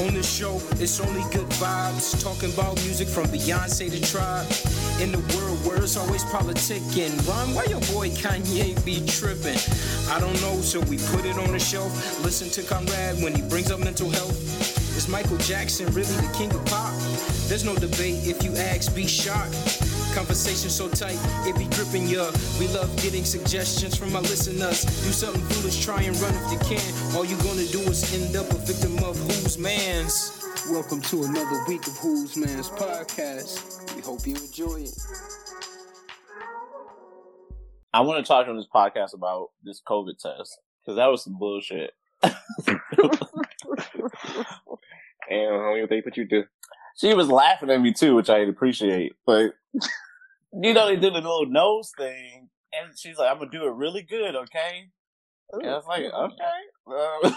On this show, it's only good vibes. Talking about music from Beyonce to Tribe. In the world where it's always politicking. Ron, why your boy Kanye be tripping? I don't know, so we put it on the shelf. Listen to Conrad when he brings up mental health. Is Michael Jackson really the king of pop? There's no debate if you ask, be shocked. Conversation so tight, it be gripping ya. We love getting suggestions from our listeners. Do something foolish, try and run if you can. All you gonna do is end up a victim of whose man's. Welcome to another week of Who's Man's podcast. We hope you enjoy it. I want to talk on this podcast about this COVID test because that was some bullshit. And how do they put you do? She was laughing at me too, which I appreciate. But you know, they did a little nose thing, and she's like, "I'm gonna do it really good, okay?" And I was like, "Okay,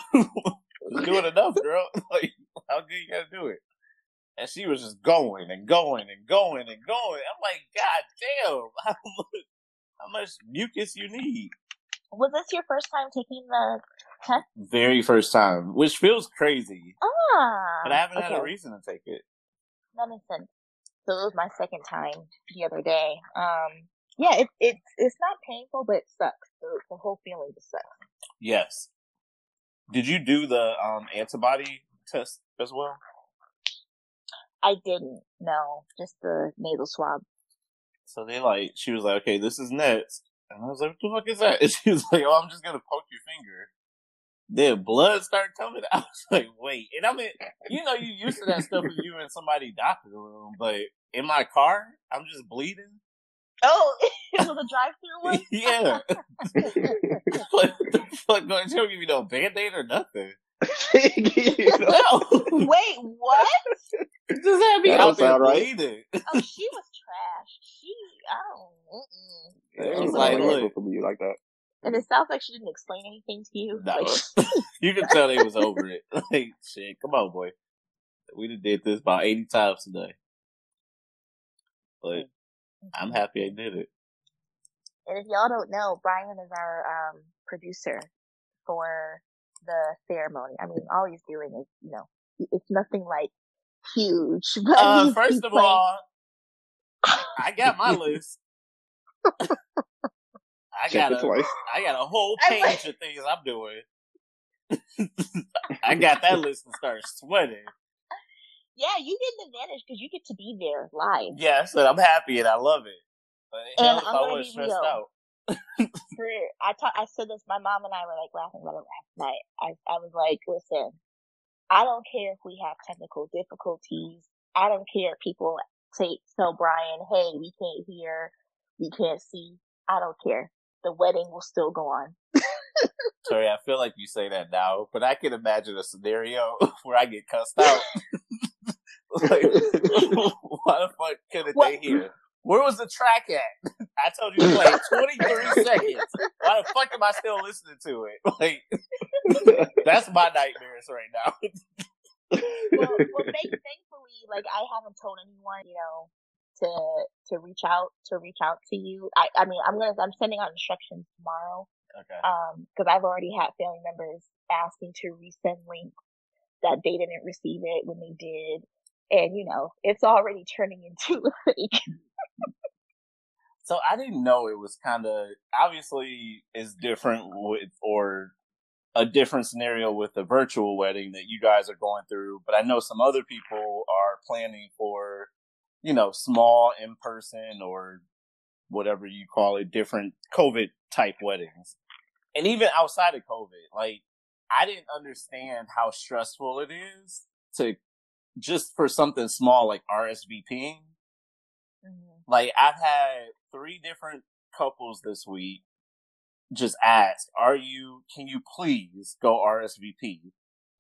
uh, doing enough, girl. like, how good you gotta do it?" And she was just going and going and going and going. I'm like, "God damn, how much, how much mucus you need?" Was this your first time taking the test? Very first time, which feels crazy, Ah, but I haven't had a reason to take it. That makes sense. So it was my second time the other day. Um, yeah, it's it's it's not painful, but it sucks. The, the whole feeling just sucks. Yes. Did you do the um, antibody test as well? I didn't. No, just the nasal swab. So they like, she was like, okay, this is next. And I was like, what the fuck is that? And she was like, oh, I'm just going to poke your finger. Then blood started coming. Out. I was like, wait. And I mean, you know, you used to that stuff if you were in somebody's doctor room, but in my car, I'm just bleeding. Oh, it was a drive-through one. yeah. what the fuck? Going to give me no band-aid or nothing. You know? No. Wait, what? just had me That out don't there sound right. bleeding. Oh, she was trash. She, I don't. Mm-mm. Yeah, She's like, not look. from you like that. And it sounds like she didn't explain anything to you. No. Like, you can tell they was over it. Like, shit, come on, boy. We done did this about 80 times today. But I'm happy I did it. And if y'all don't know, Brian is our um, producer for the ceremony. I mean, all he's doing is, you know, it's nothing like huge. But Uh, first of playing- all, I got my list. I Check got a, twice. I got a whole I page of things I'm doing. I got that list and start sweating. yeah, you get an advantage because you get to be there live. Yeah, I said I'm happy and I love it. But And hell if I'm I gonna was be stressed real. out. For I ta- I said this. My mom and I were like laughing about it last night. I I was like, listen, I don't care if we have technical difficulties. I don't care if people say tell Brian, hey, we can't hear, we can't see. I don't care. The wedding will still go on. Sorry, I feel like you say that now, but I can imagine a scenario where I get cussed out. like, why the fuck couldn't What? they hear? Where was the track at? I told you to play 23 seconds. Why the fuck am I still listening to it? Like, that's my nightmares right now. well, well thank, thankfully, like I haven't told anyone, you know, to to reach out to reach out to you. I I mean, I'm gonna I'm sending out instructions tomorrow. Okay. Um, because I've already had family members asking to resend links that they didn't receive it when they did, and you know, it's already turning into like. So I didn't know it was kind of obviously is different with or a different scenario with the virtual wedding that you guys are going through, but I know some other people are planning for, you know, small in person or whatever you call it, different COVID type weddings. And even outside of COVID, like I didn't understand how stressful it is to just for something small like RSVPing. Mm-hmm. Like I've had three different couples this week just ask, "Are you? Can you please go RSVP?"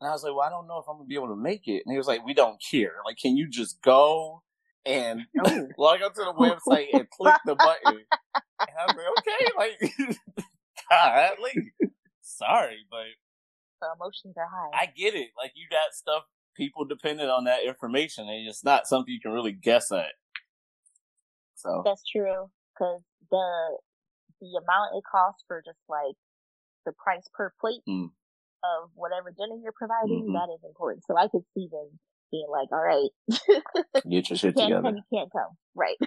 And I was like, "Well, I don't know if I'm gonna be able to make it." And he was like, "We don't care. Like, can you just go and log onto the website and click the button?" And I was like, "Okay, like, golly, sorry, but The emotions are high. I get it. Like, you got stuff people dependent on that information, and it's not something you can really guess at." So That's true, because the the amount it costs for just like the price per plate Mm. of whatever dinner you're providing, Mhm. that is important. So I could see them being like, all right, Get your you shit can't together. come, you can't come. Right.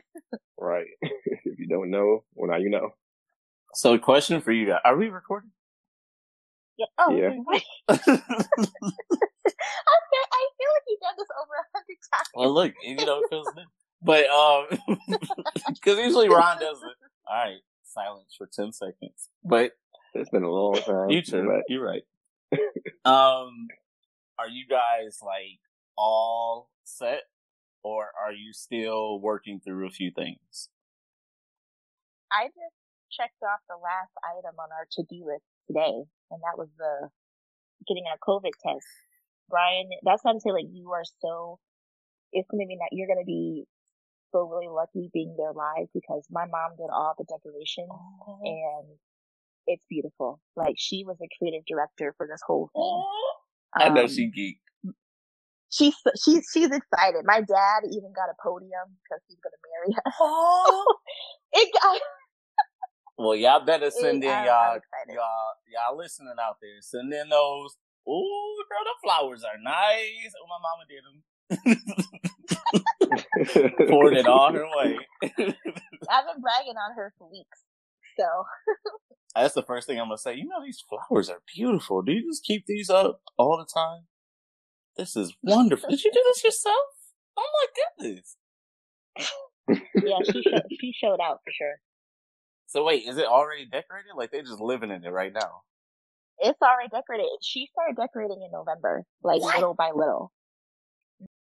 right. if you don't know, well, now you know. So, question for you guys: Are we recording? Yeah. Oh, Yeah. okay. I feel, I feel like you've done this over a hundred times. well, look, you know, it feels good. But um, because usually Ron does it. All right, silence for ten seconds. But It's been a long time. you too. but You're right. um, are you guys like all set, or are you still working through a few things? I just checked off the last item on our to-do list today, and that was the getting a COVID test. Brian, that's what I'm saying. Like you are so, it's gonna mean that you're gonna be so really lucky being there live because my mom did all the decorations and it's beautiful. Like she was the creative director for this whole thing. I know Um, she geeked. She's she's she's excited. My dad even got a podium because he's gonna marry us. it got Well, y'all better send in I'm- I'm y'all, y'all, y'all listening out there. Send in those. Ooh, girl, the flowers are nice. Oh, my mama did them. Poured it all her way. I've been bragging on her for weeks. So That's the first thing I'm gonna say. You know, these flowers are beautiful. Do you just keep these up all the time? This is wonderful. Did you do this yourself? Oh my goodness. yeah, she showed, she showed out for sure. So wait, is it already decorated? Like they're just living in it right now? It's already decorated. She started decorating in November, like What? little by little.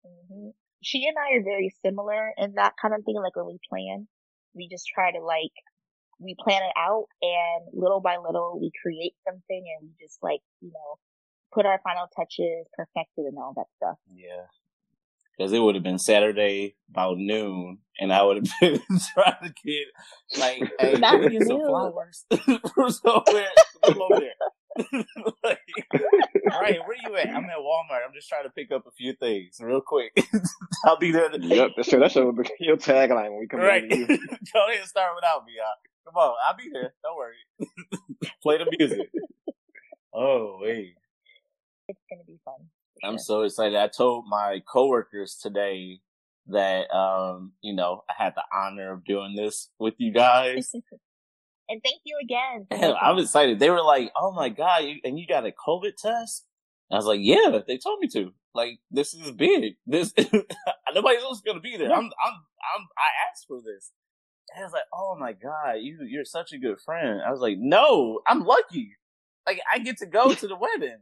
hmm She and I are very similar in that kind of thing. Like when we plan, we just try to like we plan it out, and little by little we create something, and we just like you know put our final touches, perfected, and all that stuff. Yeah. Because it would have been Saturday about noon, and I would have been trying to get like, hey, Not can we get some noon. flowers from somewhere? Come over there. like, all right, where are you at? I'm at Walmart. I'm just trying to pick up a few things real quick. I'll be there. To- yep, that's your, that's your, your tagline when we come right. in. to you. Go ahead and start without me, y'all. Come on, I'll be there. Don't worry. Play the music. Oh wait. It's gonna be fun. for I'm so excited. I told my coworkers today that um, you know, I had the honor of doing this with you guys. and thank you again. And I'm excited. They were like, "Oh my god!" You, and you got a COVID test? I was like, "Yeah." They told me to. Like, this is big. This nobody else is gonna be there. I'm, I'm, I'm. I asked for this. And I was like, "Oh my god, you, you're such a good friend." I was like, "No, I'm lucky. Like, I get to go to the wedding."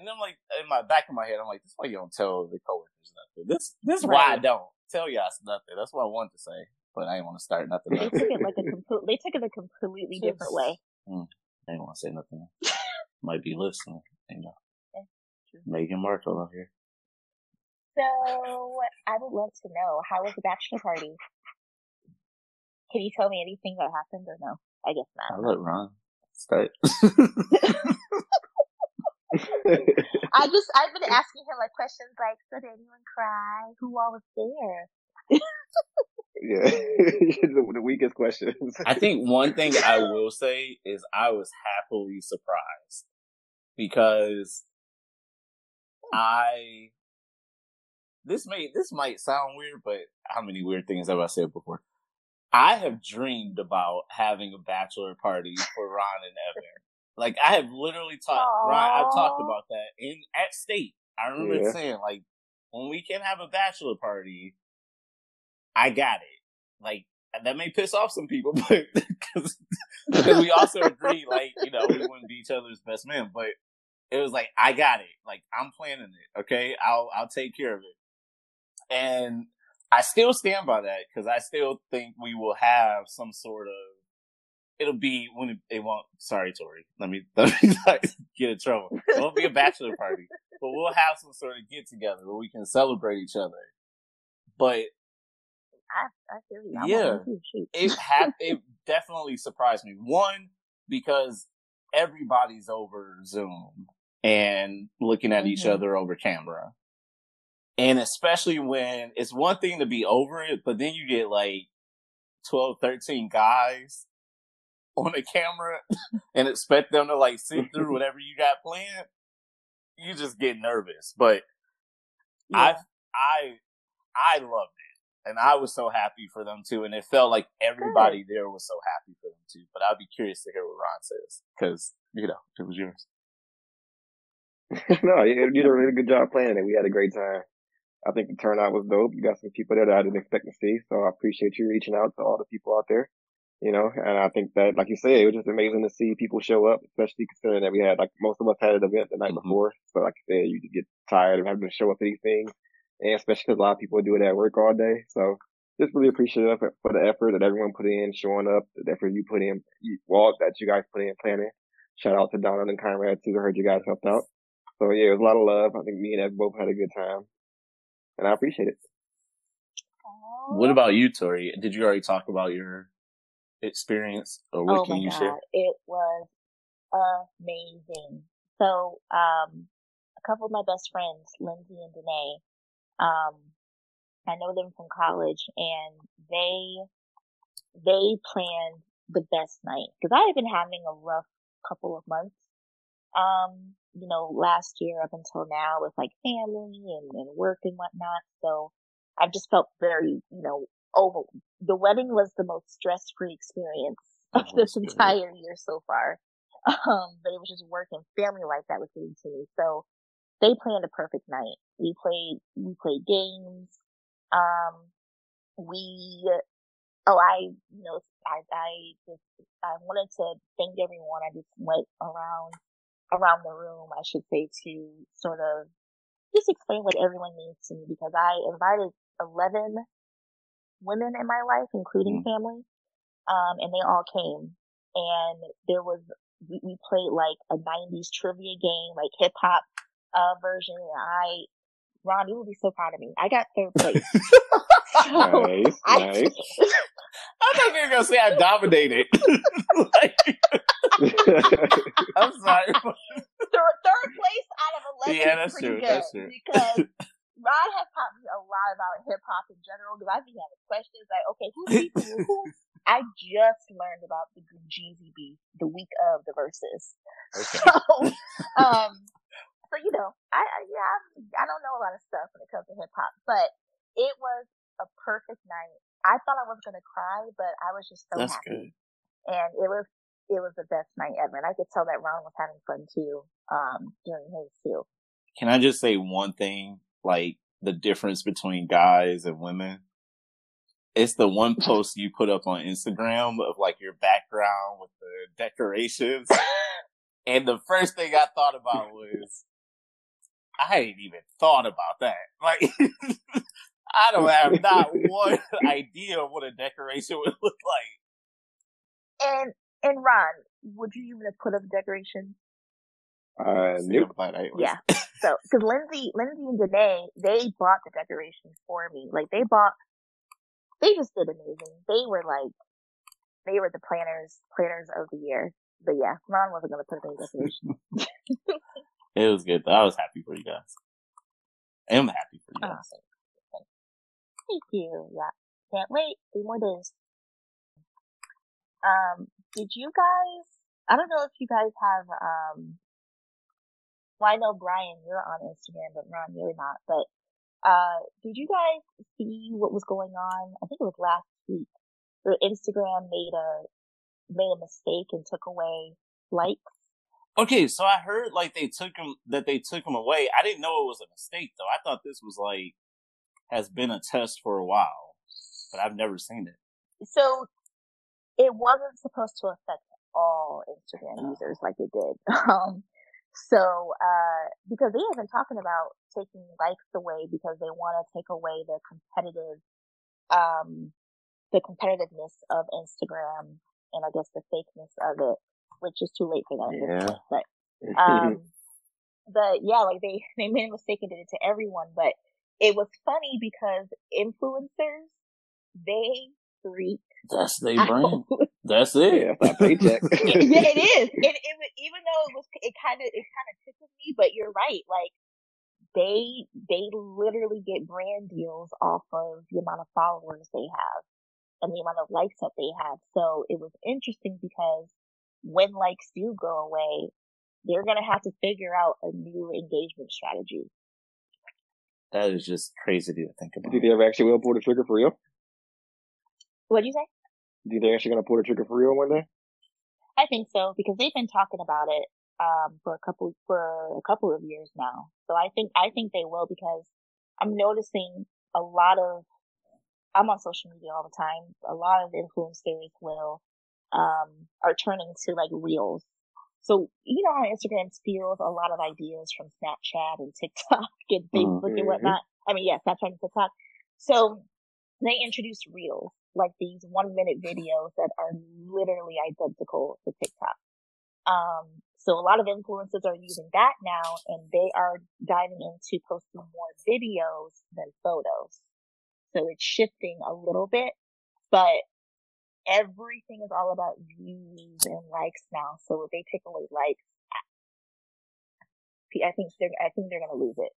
And then, like, in my back of my head, I'm like, "This is why you don't tell the coworkers nothing. This, this is why I don't tell y'all nothing. That's what I wanted to say, but I didn't want to start nothing. They took it like a complete. They took it a completely different way. Hmm. I didn't want to say nothing. Might be listening. You know, Yeah. Meghan Markle out here. So I would love to know how was the bachelor party? Can you tell me anything that happened or no? I guess not. I'll let Ron start. I just I've been asking him like questions like, so did anyone cry? Who all was there? yeah, the, the weakest questions. I think one thing I will say is I was happily surprised because I this may this might sound weird, but how many weird things have I said before? I have dreamed about having a bachelor party for Ron and Evan. Like I have literally talked Ron, I've talked about that in at state. I remember Yeah. saying like when we can have a bachelor party, I got it. Like that may piss off some people, but because we also agree, like you know, we wouldn't be each other's best man. But it was like I got it. Like I'm planning it. Okay, I'll I'll take care of it. And I still stand by that because I still think we will have some sort of. It'll be when it, it won't. Sorry, Tori. Let me, let me get in trouble. It won't be a bachelor party, but we'll have some sort of get together where we can celebrate each other. But I I feel you. I Yeah. want to shoot. it had it definitely surprised me. One because everybody's over Zoom and looking at each Mhm. other over camera. And especially when it's one thing to be over it, but then you get like 12, 13 guys on a camera and expect them to like sit through whatever you got planned. you just get nervous. But yeah. I I I loved it, and I was so happy for them too. And it felt like everybody Good. there was so happy for them too. But I'd be curious to hear what Ron says because you know it was yours. no, you did a really good job planning it. We had a great time. I think the turnout was dope. You got some people there that I didn't expect to see, so I appreciate you reaching out to all the people out there. You know, and I think that, like you said, it was just amazing to see people show up, especially considering that we had, like, most of us had an event the night mm-hmm. before. So, like I said, you get tired of having to show up to these things, and especially because a lot of people do it at work all day. So, just really appreciative for the effort that everyone put in, showing up, the effort you put in, Walt, that you guys put in planning. Shout out to Donald and Conrad too. I heard you guys helped out. So yeah, it was a lot of love. I think me and Ev both had a good time, and I appreciate it. What about you, Tori? Did you already talk about your experience, or what oh can you God. share? It was amazing. So, um, a couple of my best friends, Lindsay and Danae, um, I know them from college, and they they planned the best night because I had been having a rough couple of months. Um, you know, last year up until now with like family and, and work and whatnot. So I've just felt very, you know, over. The wedding was the most stress free experience of this entire year so far. Um, but it was just work and family life that was getting to me. So they planned a perfect night. We played, we played games. Um, we, oh, I, you know, I, I just, I wanted to thank everyone. I just went around around the room, I should say, to sort of just explain what everyone means to me because I invited 11 women in my life, including mm-hmm. family, um, and they all came. And there was, we, we played like a 90s trivia game, like hip hop, uh, version. And I, Ron, you will be so proud of me. I got third place. so nice, I, nice. I thought you were gonna say I dominated. like, I'm sorry. Third, third place out of eleven. Yeah, that's true. Good that's true. Because Rod has taught me a lot about hip hop in general. Because I've been having questions like, okay, who's people? Who? I just learned about the Jeezy beef the week of the Verzuz. Okay. So, um, so you know, I, I yeah, I don't know a lot of stuff when it comes to hip hop, but it was a perfect night. I thought I was gonna cry, but I was just so That's happy. Good. And it was it was the best night ever. And I could tell that Ron was having fun too, um, during his too. Can I just say one thing? Like the difference between guys and women? It's the one post you put up on Instagram of like your background with the decorations. and the first thing I thought about was, I ain't even thought about that. Like, I don't have not one idea of what a decoration would look like. And and Ron, would you even have put up decorations? Uh, nope. Yeah. So, because Lindsay, Lindsay and Danae, they bought the decorations for me. Like they bought, they just did amazing. They were like, they were the planners, planners of the year. But yeah, Ron wasn't gonna put up any decorations. it was good. Though. I was happy for you guys. I am happy for you guys. Oh, thank you. Yeah. Can't wait. Three more days. Um, did you guys, I don't know if you guys have, um, well, I know Brian, you're on Instagram, but Ron, you're not, but, uh, did you guys see what was going on? I think it was last week where Instagram made a, made a mistake and took away likes. Okay, so I heard like they took them that they took them away. I didn't know it was a mistake though. I thought this was like has been a test for a while, but I've never seen it. So it wasn't supposed to affect all Instagram users like it did. Um, so, uh, because they have been talking about taking likes away because they want to take away the competitive, um, the competitiveness of Instagram and I guess the fakeness of it, which is too late for them. Yeah. But, um, but yeah, like they, they made a mistake and did it to everyone, but it was funny because influencers, they freak that's their brand. That's it. Yeah, that's paycheck. yeah, it is. And it, even though it was, it kind of, it kind of tickled me, but you're right. Like, they, they literally get brand deals off of the amount of followers they have and the amount of likes that they have. So it was interesting because when likes do go away, they're gonna have to figure out a new engagement strategy. That is just crazy to think about. Do you think they ever actually will pull the trigger for real? What'd you say? Do you think they're actually gonna pull the trigger for real one day? I think so because they've been talking about it um, for a couple for a couple of years now. So I think I think they will because I'm noticing a lot of I'm on social media all the time. A lot of influencers will um, are turning to like reels. So you know how Instagram steals a lot of ideas from Snapchat and TikTok and Facebook mm-hmm. and whatnot. I mean, yes, Snapchat and TikTok. So they introduced reels, like these one minute videos that are literally identical to TikTok. Um, so a lot of influencers are using that now and they are diving into posting more videos than photos. So it's shifting a little bit, but everything is all about views and likes now. So if they take away likes, I think they're, I think they're going to lose it.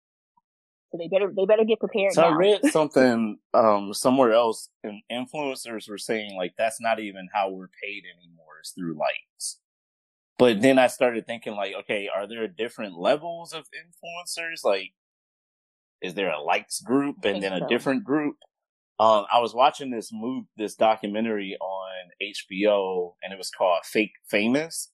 So they better, they better get prepared. So now. I read something, um, somewhere else and influencers were saying like, that's not even how we're paid anymore. It's through likes. But then I started thinking like, okay, are there different levels of influencers? Like, is there a likes group and then a different group? Um, I was watching this move, this documentary on HBO and it was called Fake Famous.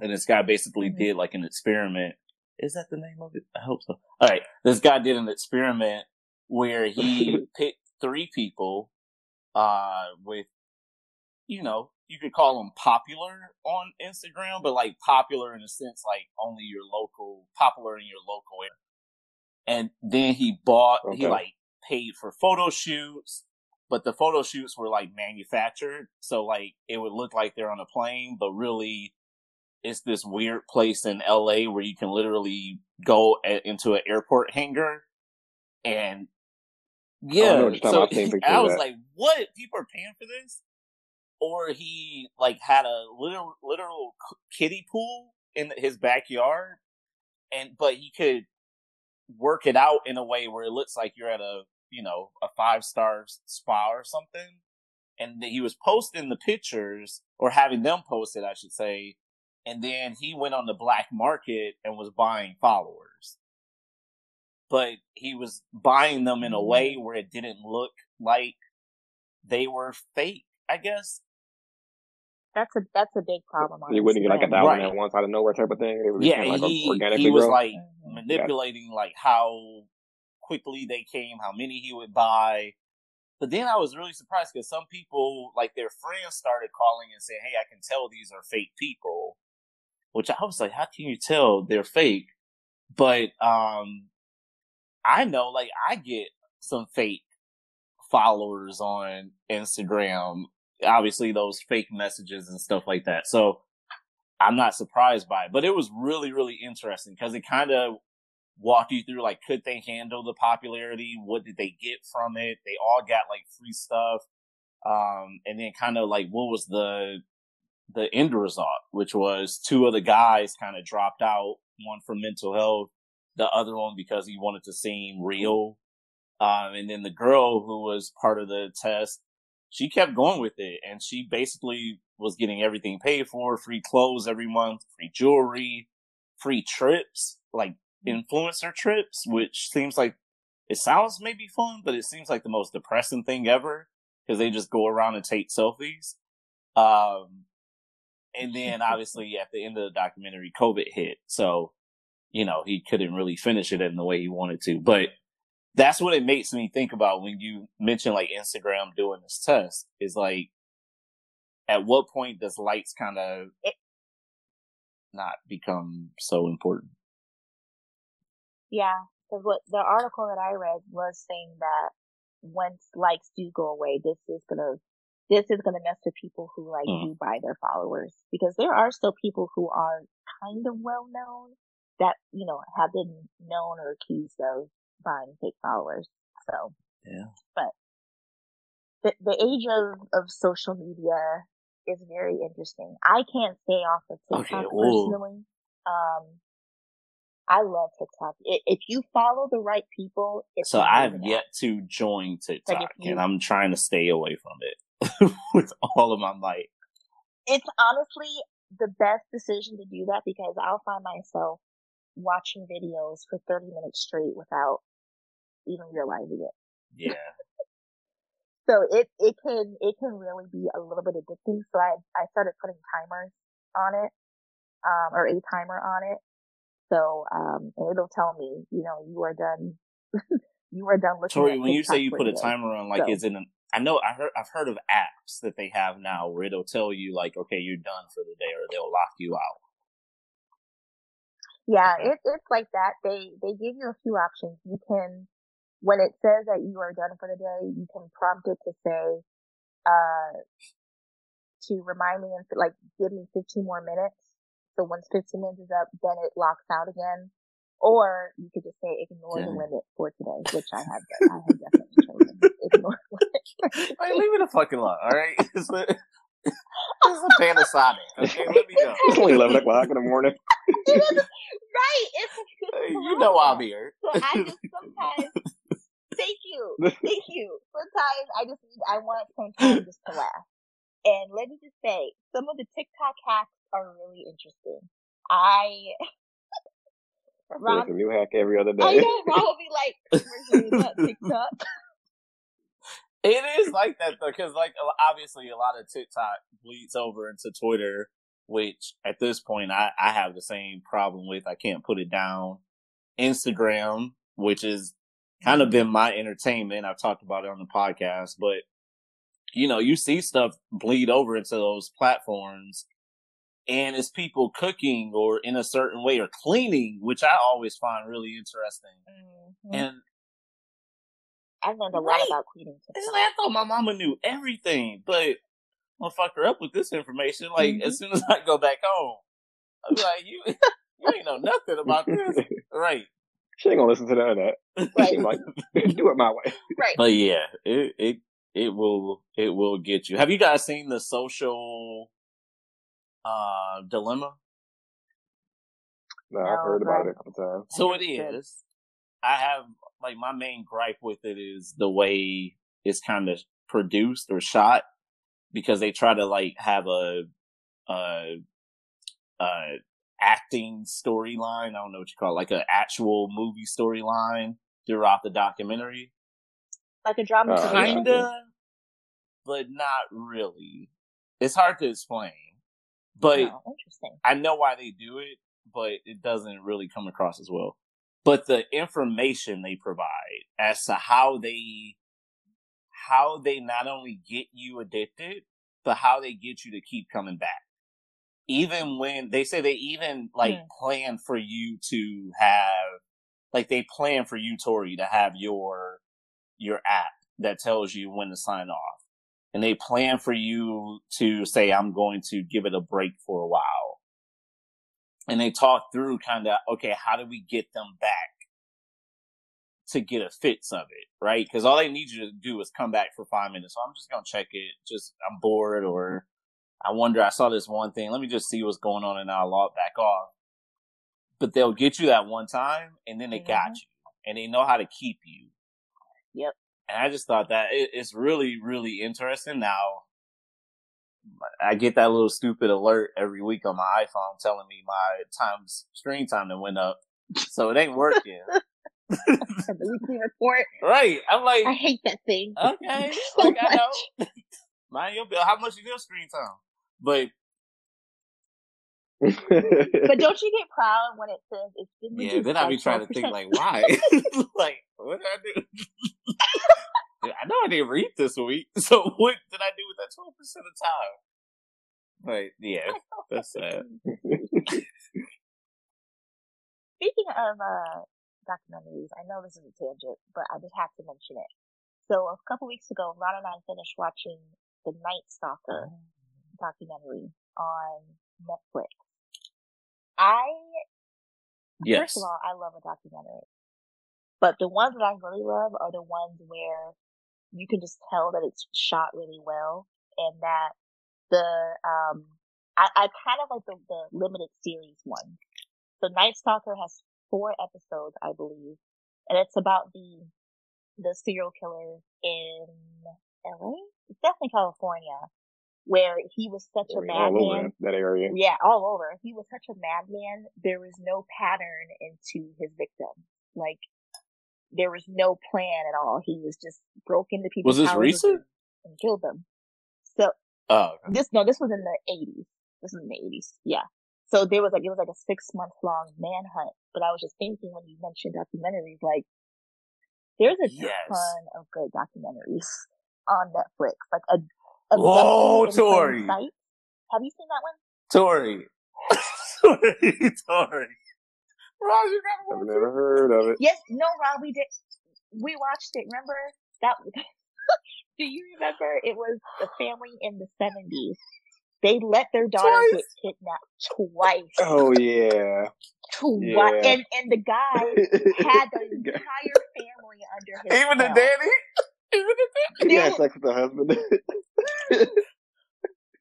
And this guy basically mm-hmm. did like an experiment. Is that the name of it? I hope so. All right. This guy did an experiment where he picked three people, uh, with, you know, you could call them popular on Instagram, but like popular in a sense, like only your local, popular in your local area. And then he bought, okay. he like paid for photo shoots, but the photo shoots were like manufactured. So like it would look like they're on a plane, but really it's this weird place in LA where you can literally go a- into an airport hangar and yeah. so I was like, what? People are paying for this? or he like had a literal literal kiddie pool in his backyard, and but he could work it out in a way where it looks like you're at a you know a five star spa or something. And he was posting the pictures or having them posted, I should say. And then he went on the black market and was buying followers. But he was buying them in a way mm. where it didn't look like they were fake, I guess that's a that's a big problem. You wouldn't get like a thousand right. at once out of nowhere type of thing. yeah, like he, he was grow. like mm-hmm. manipulating yeah. like how quickly they came, how many he would buy. But then I was really surprised because some people, like their friends, started calling and saying, "Hey, I can tell these are fake people," which I was like, "How can you tell they're fake?" But um, I know, like, I get some fake followers on Instagram obviously those fake messages and stuff like that. So I'm not surprised by it, but it was really, really interesting because it kind of walked you through like, could they handle the popularity? What did they get from it? They all got like free stuff. Um, and then kind of like, what was the, the end result, which was two of the guys kind of dropped out, one for mental health, the other one because he wanted to seem real. Um, and then the girl who was part of the test she kept going with it and she basically was getting everything paid for, free clothes every month, free jewelry, free trips, like influencer trips, which seems like it sounds maybe fun, but it seems like the most depressing thing ever because they just go around and take selfies. Um, and then obviously at the end of the documentary, COVID hit. So, you know, he couldn't really finish it in the way he wanted to, but that's what it makes me think about when you mention like Instagram doing this test is like, at what point does lights kind of not become so important? Yeah, because what the article that I read was saying that once likes do go away, this is gonna this is gonna mess with people who like mm. do buy their followers because there are still people who are kind of well known that you know have been known or accused of buying fake followers. So, yeah. But the, the age of, of social media is very interesting. I can't stay off of TikTok okay, personally. Um, I love TikTok. If you follow the right people, so I've yet to join TikTok, like you, and I'm trying to stay away from it with all of my might. It's honestly, the best decision to do that because I'll find myself watching videos for 30 minutes straight without even realizing it. Yeah. so it, it can, it can really be a little bit addicting. So I, I started putting timers on it, um, or a timer on it. So, um, and it'll tell me, you know, you are done, you are done looking Tori, when you say you put a timer on, like, so, is it an, I know I heard, I've heard of apps that they have now where it'll tell you like, okay, you're done for the day or they'll lock you out. Yeah, it, it's like that. They, they give you a few options. You can, when it says that you are done for the day, you can prompt it to say, uh, to remind me and like give me 15 more minutes. So once 15 minutes is up, then it locks out again. Or you could just say ignore the limit for today, which I have, I have definitely chosen. Ignore Wait, leave it a fucking lot, alright? This is a Panasonic. Okay, let me go. It's only 11 o'clock in the morning. right. It's, hey, you know I'll be here. So I just sometimes, thank you. Thank you. Sometimes I just need, I want some time just to laugh. And let me just say, some of the TikTok hacks are really interesting. I I feel like a new hack every other day. I know, Ron will be like, TikTok. It is like that though, because like obviously a lot of TikTok bleeds over into Twitter, which at this point I, I have the same problem with. I can't put it down. Instagram, which has kind of been my entertainment. I've talked about it on the podcast, but you know, you see stuff bleed over into those platforms and it's people cooking or in a certain way or cleaning, which I always find really interesting. Mm-hmm. And I learned a right. lot about cleaning. It's like I thought my mama knew everything, but I'm gonna fuck her up with this information. Like mm-hmm. as soon as I go back home, I'm like, you, you ain't know nothing about this, right? She ain't gonna listen to none of that. Right. like, do it my way. Right. But yeah, it it it will it will get you. Have you guys seen the social uh, dilemma? No, I've heard about it a couple times. So it is. I have like my main gripe with it is the way it's kind of produced or shot because they try to like have a a, a acting storyline. I don't know what you call it, like an actual movie storyline throughout the documentary. Like a drama, uh, kinda, but not really. It's hard to explain. But oh, interesting. I know why they do it, but it doesn't really come across as well. But the information they provide as to how they how they not only get you addicted, but how they get you to keep coming back. Even when they say they even like mm. plan for you to have like they plan for you, Tori, to have your your app that tells you when to sign off and they plan for you to say, I'm going to give it a break for a while. And they talk through kind of, okay, how do we get them back to get a fix of it, right? Because all they need you to do is come back for five minutes. So I'm just going to check it. Just, I'm bored or I wonder, I saw this one thing. Let me just see what's going on and I'll log back off. But they'll get you that one time and then they mm-hmm. got you and they know how to keep you. Yep. And I just thought that it, it's really, really interesting. Now, I get that little stupid alert every week on my iPhone telling me my times screen time that went up. So it ain't working. the weekly report. Right. I'm like, I hate that thing. Okay. so like, I know. Mind your bill. How much is your screen time? But but don't you get proud when it says it's been Yeah, then I be trying to think like, why? like, what did I do? I know I didn't read this week, so what did I do with that twelve percent of time? But yeah, that's sad. Speaking of uh, documentaries, I know this is a tangent, but I just have to mention it. So a couple weeks ago, Ron and I finished watching the Night Stalker oh. documentary on Netflix. I yes. first of all, I love a documentary. But the ones that I really love are the ones where you can just tell that it's shot really well and that the um I, I kind of like the, the limited series one. So Night Stalker has four episodes, I believe, and it's about the the serial killer in LA. It's definitely California where he was such a madman. that area. Yeah, all over. He was such a madman. There was no pattern into his victim. Like there was no plan at all. He was just broke into people's Was this houses recent? and killed them. So Oh, okay. this no, this was in the eighties. This was in the eighties. Yeah. So there was like it was like a six month long manhunt. But I was just thinking when you mentioned documentaries, like there's a Yes. ton of good documentaries on Netflix. Like a Whoa, Abducted in Tori. Have you seen that one? Tori. Tori. Tori. Roger, you got I've never heard of it. Yes. No, Rob, we did. We watched it. Remember that? Do you remember? It was a family in the seventies. They let their daughter Twice. get kidnapped twice. Oh yeah. Twice. Yeah. And and the guy had the entire family under his Even the daddy? Even the daddy? he had sex with the husband.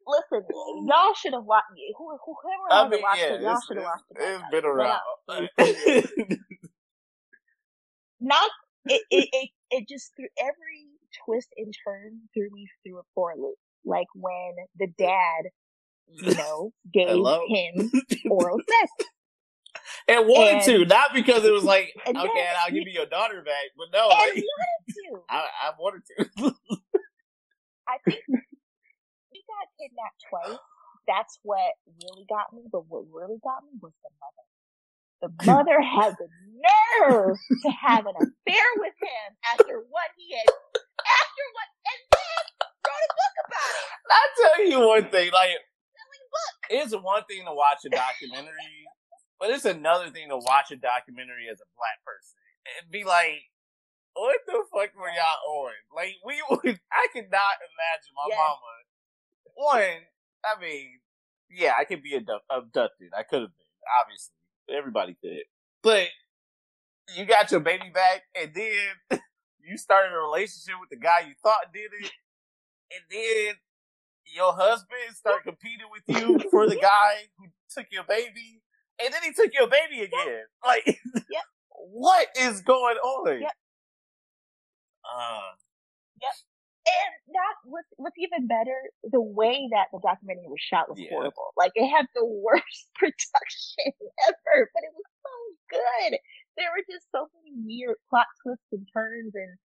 Listen, um, y'all should have watched. Who, whoever I mean, watched yeah, it, y'all should have watched it. it's been around. Not it, it. It it just threw every twist and turn threw me through a for a loop. Like when the dad, you mm. know, gave Hello? him oral sex. and wanted And- to, not because it was like, And okay, then- I'll give you your daughter back, but no, And like, wanted to. I, I wanted to. I think got kidnapped twice. That's what really got me. But what really got me was the mother. The mother had the nerve to have an affair with him after what he had, after what, and then wrote a book about it. I'll tell you one thing, like it's one thing to watch a documentary, but it's another thing to watch a documentary as a black person and be like, "What the fuck were y'all on?" Like we would, I could not imagine my Yes. mama. One, I mean, yeah, I could be abdu- abducted. I could have been, obviously, everybody could, but you got your baby back, and then you started a relationship with the guy you thought did it, and then your husband started competing with you for the guy who took your baby, and then he took your baby again. Like, Yep. what is going on? Yep. Uh, And that was what's even better, the way that the documentary was shot was Yeah. horrible. Like it had the worst production ever, but it was so good. There were just so many weird plot twists and turns and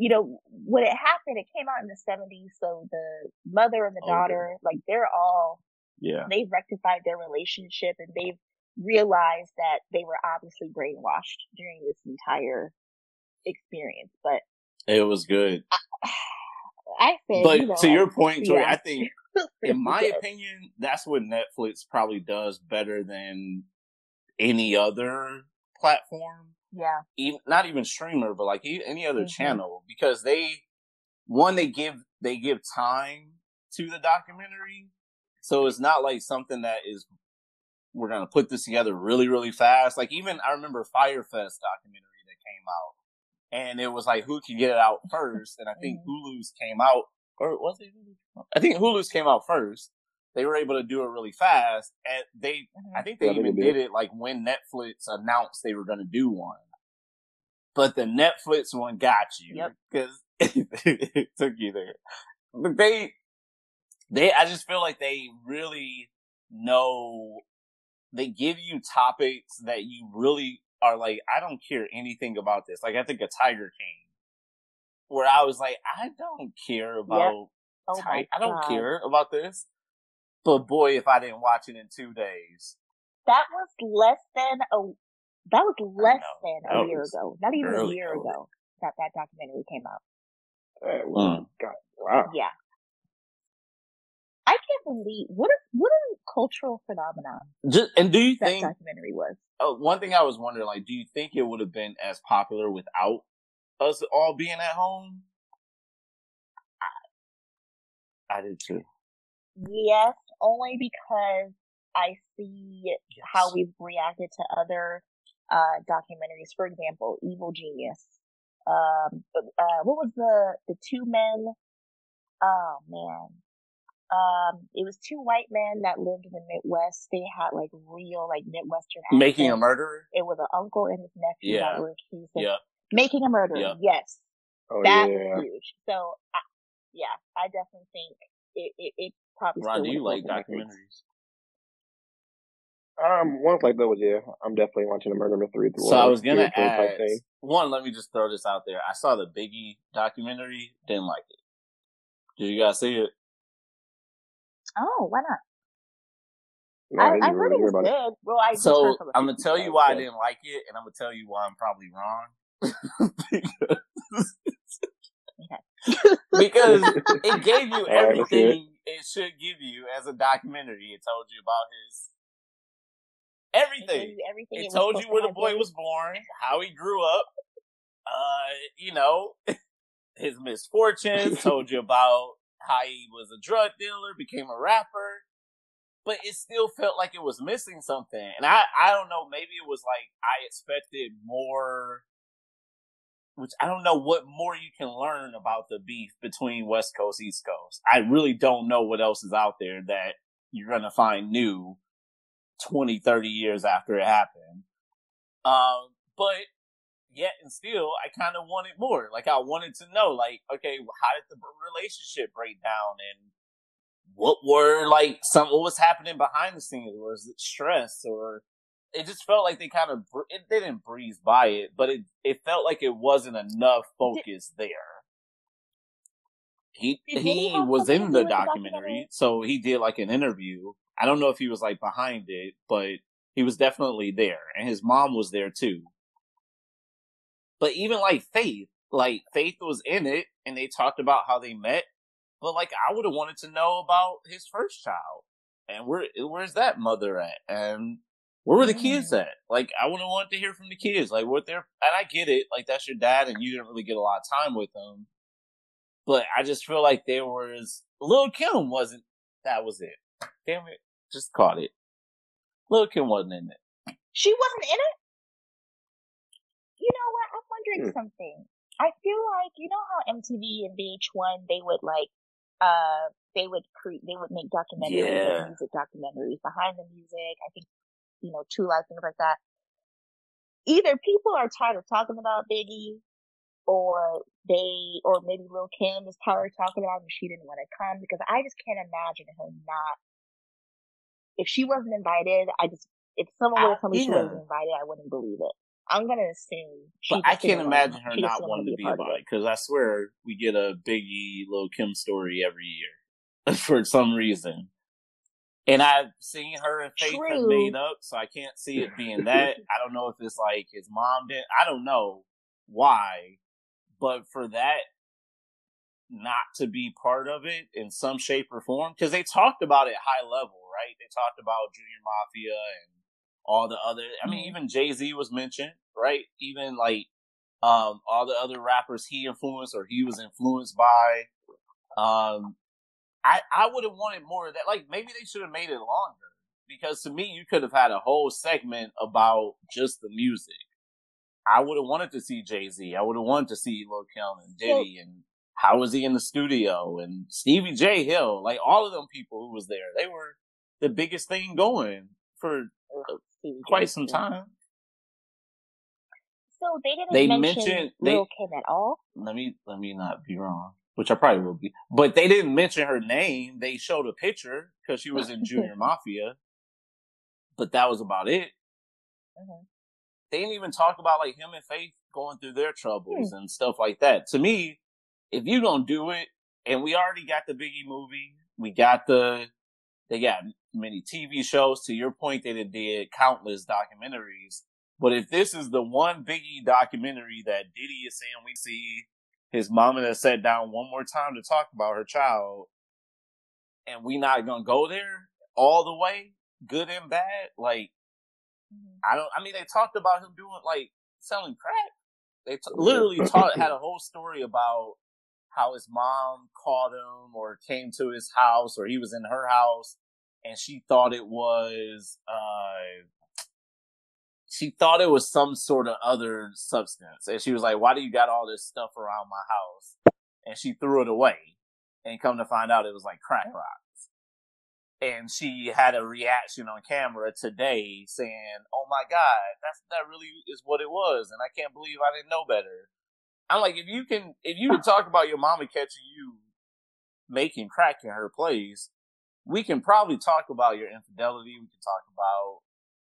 you know, when it happened, it came out in the seventies, so the mother and the oh, Older. daughter, like they're all yeah. they've rectified their relationship and they've realized that they were obviously brainwashed during this entire experience. But It was good. I said, But you know, to your point, Tori, yeah. I think, in my Yes. opinion, that's what Netflix probably does better than any other platform. yeah, even not even streamer, but like any other Mhm. channel, because they one they give they give time to the documentary, so it's not like something that is we're gonna put this together really really fast. Like even I remember Fyre Fest documentary that came out, and it was like who can get it out first, and I think Mm-hmm. Hulu's came out or was it I think Hulu's came out first. They were able to do it really fast, and they. I think they Yeah, I even they did did. it like when Netflix announced they were going to do one. But the Netflix one got you Yep. because it took you there. But they, they, I just feel like they really know. They give you topics that you really are like. I don't care anything about this. Like I think a Tiger King, where I was like, I don't care about. Oh Ti- my I don't care about this. But boy, if I didn't watch it in two days, That was less than a. That was less than That a year ago. Not even a year early. ago that that documentary came out. Uh, well, God, wow. Yeah. I can't believe what a what a cultural phenomenon just and do you that think documentary was. uh, one thing I was wondering, like, do you think it would have been as popular without us all being at home? I, I did too. Yes, only because I see how we've reacted to other uh documentaries. For example, Evil Genius. Um, uh, what was the the two men? Oh man, um, it was two white men that lived in the Midwest. They had like real like Midwestern Making a accents. murderer. It was an uncle and his nephew Yeah. that were accused of Yeah. making a murder. Yeah. Yes, Oh that yeah. was huge. So, I, yeah, I definitely think it, it, it probably. Ron, still do you would've like broken my face. documentaries? Um, ones like those, yeah. I'm definitely watching a murder mystery through. So I a was gonna spiritual ask one. Let me just throw this out there. I saw the Biggie documentary. Didn't like it. Did you guys see it? Oh, why not? No, I, I I didn't heard really it was about it. good. Well, I just So heard from a I'm gonna tell you that why I didn't like it, and I'm gonna tell you why I'm probably wrong. because it gave you All right, let's it. everything it should give you as a documentary. It told you about his It everything. you everything. It was told you where to the boy was born, how he grew up, uh, you know, his misfortunes, told you about how he was a drug dealer, became a rapper, but it still felt like it was missing something. And I, I don't know, maybe it was like I expected more, which I don't know what more you can learn about the beef between West Coast, East Coast. I really don't know what else is out there that you're going to find new 20, 30 years after it happened. Um, but yet and still, I kind of wanted more. Like I wanted to know, like, okay, how did the relationship break down, and what were like some what was happening behind the scenes? Was it stress, or it just felt like they kind of it, they didn't breeze by it, but it it felt like it wasn't enough focus there. He Did Diddy he was in the with the documentary, documentary? so he did like an interview. I don't know if he was like behind it, but he was definitely there, and his mom was there too. But even like Faith, like Faith was in it, and they talked about how they met. But like, I would have wanted to know about his first child, and where where's that mother at, and where were the kids Mm. at? Like, I would have wanted to hear from the kids, like what they're. And I get it, like that's your dad, and you didn't really get a lot of time with them. But I just feel like there was Lil Kim wasn't. That was it. Damn it, just caught it. Lil Kim wasn't in it. She wasn't in it. You know what? Hmm. something. I feel like you know how MTV and VH1 they would like uh they would create they would make documentaries Yeah. like music documentaries behind the music. I think you know True Life things like that. Either people are tired of talking about Biggie, or they or maybe Lil Kim is tired of talking about him. and She didn't want to come because I just can't imagine her not. If she wasn't invited, I just if someone to tell me she wasn't invited, I wouldn't believe it. I'm gonna assume. She But I can't imagine her not wanting to be a part of about it. it because I swear we get a Biggie Lil Kim story every year for some reason. And I've seen her and Faith have True. made up, so I can't see it being that. I don't know if it's like his mom did. I don't know why, but for that not to be part of it in some shape or form, because they talked about it high level, right? They talked about Junior Mafia and all the other. I mean, Mhm. even Jay Z was mentioned, right? Even like um, all the other rappers he influenced or he was influenced by. Um, I I would have wanted more of that. Like maybe they should have made it longer because to me, you could have had a whole segment about just the music. I would have wanted to see Jay Z. I would have wanted to see Lil Kim and Diddy and how was he in the studio and Stevie J Hill, like all of them people who was there. They were the biggest thing going for Ugh, Stevie J. quite some time. So they didn't They mention mentioned- they- Lil Kim at all. let me let me not be wrong, which I probably will be. But they didn't mention her name. They showed a picture because she was in Junior Mafia, but that was about it. Mhm. They didn't even talk about like him and Faith going through their troubles and stuff like that. To me, if you don't do it, and we already got the Biggie movie, we got the they got many TV shows. To your point, they done did countless documentaries. But if this is the one Biggie documentary that Diddy is saying we see his mama that sat down one more time to talk about her child, and we not gonna go there all the way, good and bad, like Mhm. I don't. I mean, they talked about him doing like selling crack. They t- literally taught had a whole story about how his mom called him or came to his house or he was in her house and she thought it was uh she thought it was some sort of other substance. And she was like why do you got all this stuff around my house? And she threw it away. And come to find out it was like crack rocks. And she had a reaction on camera today saying, "Oh my God, that's that really is what it was," and I can't believe I didn't know better. I'm like, if you can, if you can talk about your mama catching you making crack in her place, we can probably talk about your infidelity. We can talk about,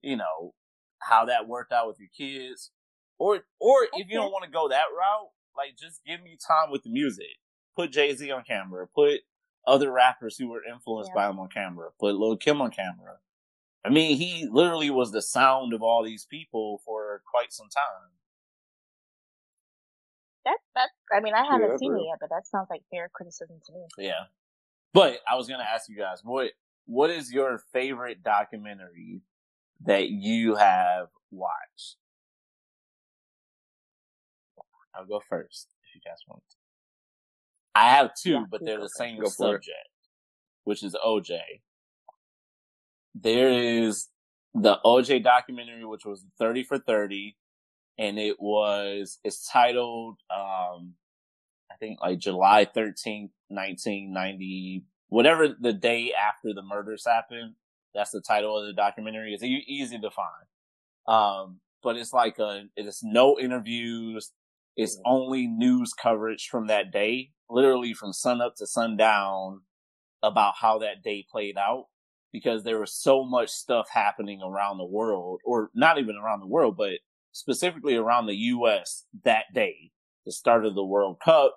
you know, how that worked out with your kids. Or, or okay. if you don't want to go that route, like just give me time with the music. Put Jay Z on camera. Put other rappers who were influenced yeah. by him on camera. Put Lil Kim on camera. I mean, he literally was the sound of all these people for quite some time. That that I mean, I haven't yeah, seen it yet, but that sounds like fair criticism to me. Yeah, but I was gonna ask you guys what what is your favorite documentary that you have watched? I'll go first if you guys want. To. I have two, but they're the same subject, which is OJ. There is the OJ documentary, which was 30 for 30, and it was, it's titled, um, I think like July 13th, 1990, whatever the day after the murders happened. That's the title of the documentary. It's easy to find. Um, but it's like a, it's no interviews. It's only news coverage from that day, literally from sun up to sundown about how that day played out because there was so much stuff happening around the world or not even around the world, but specifically around the U.S. that day, the start of the World Cup,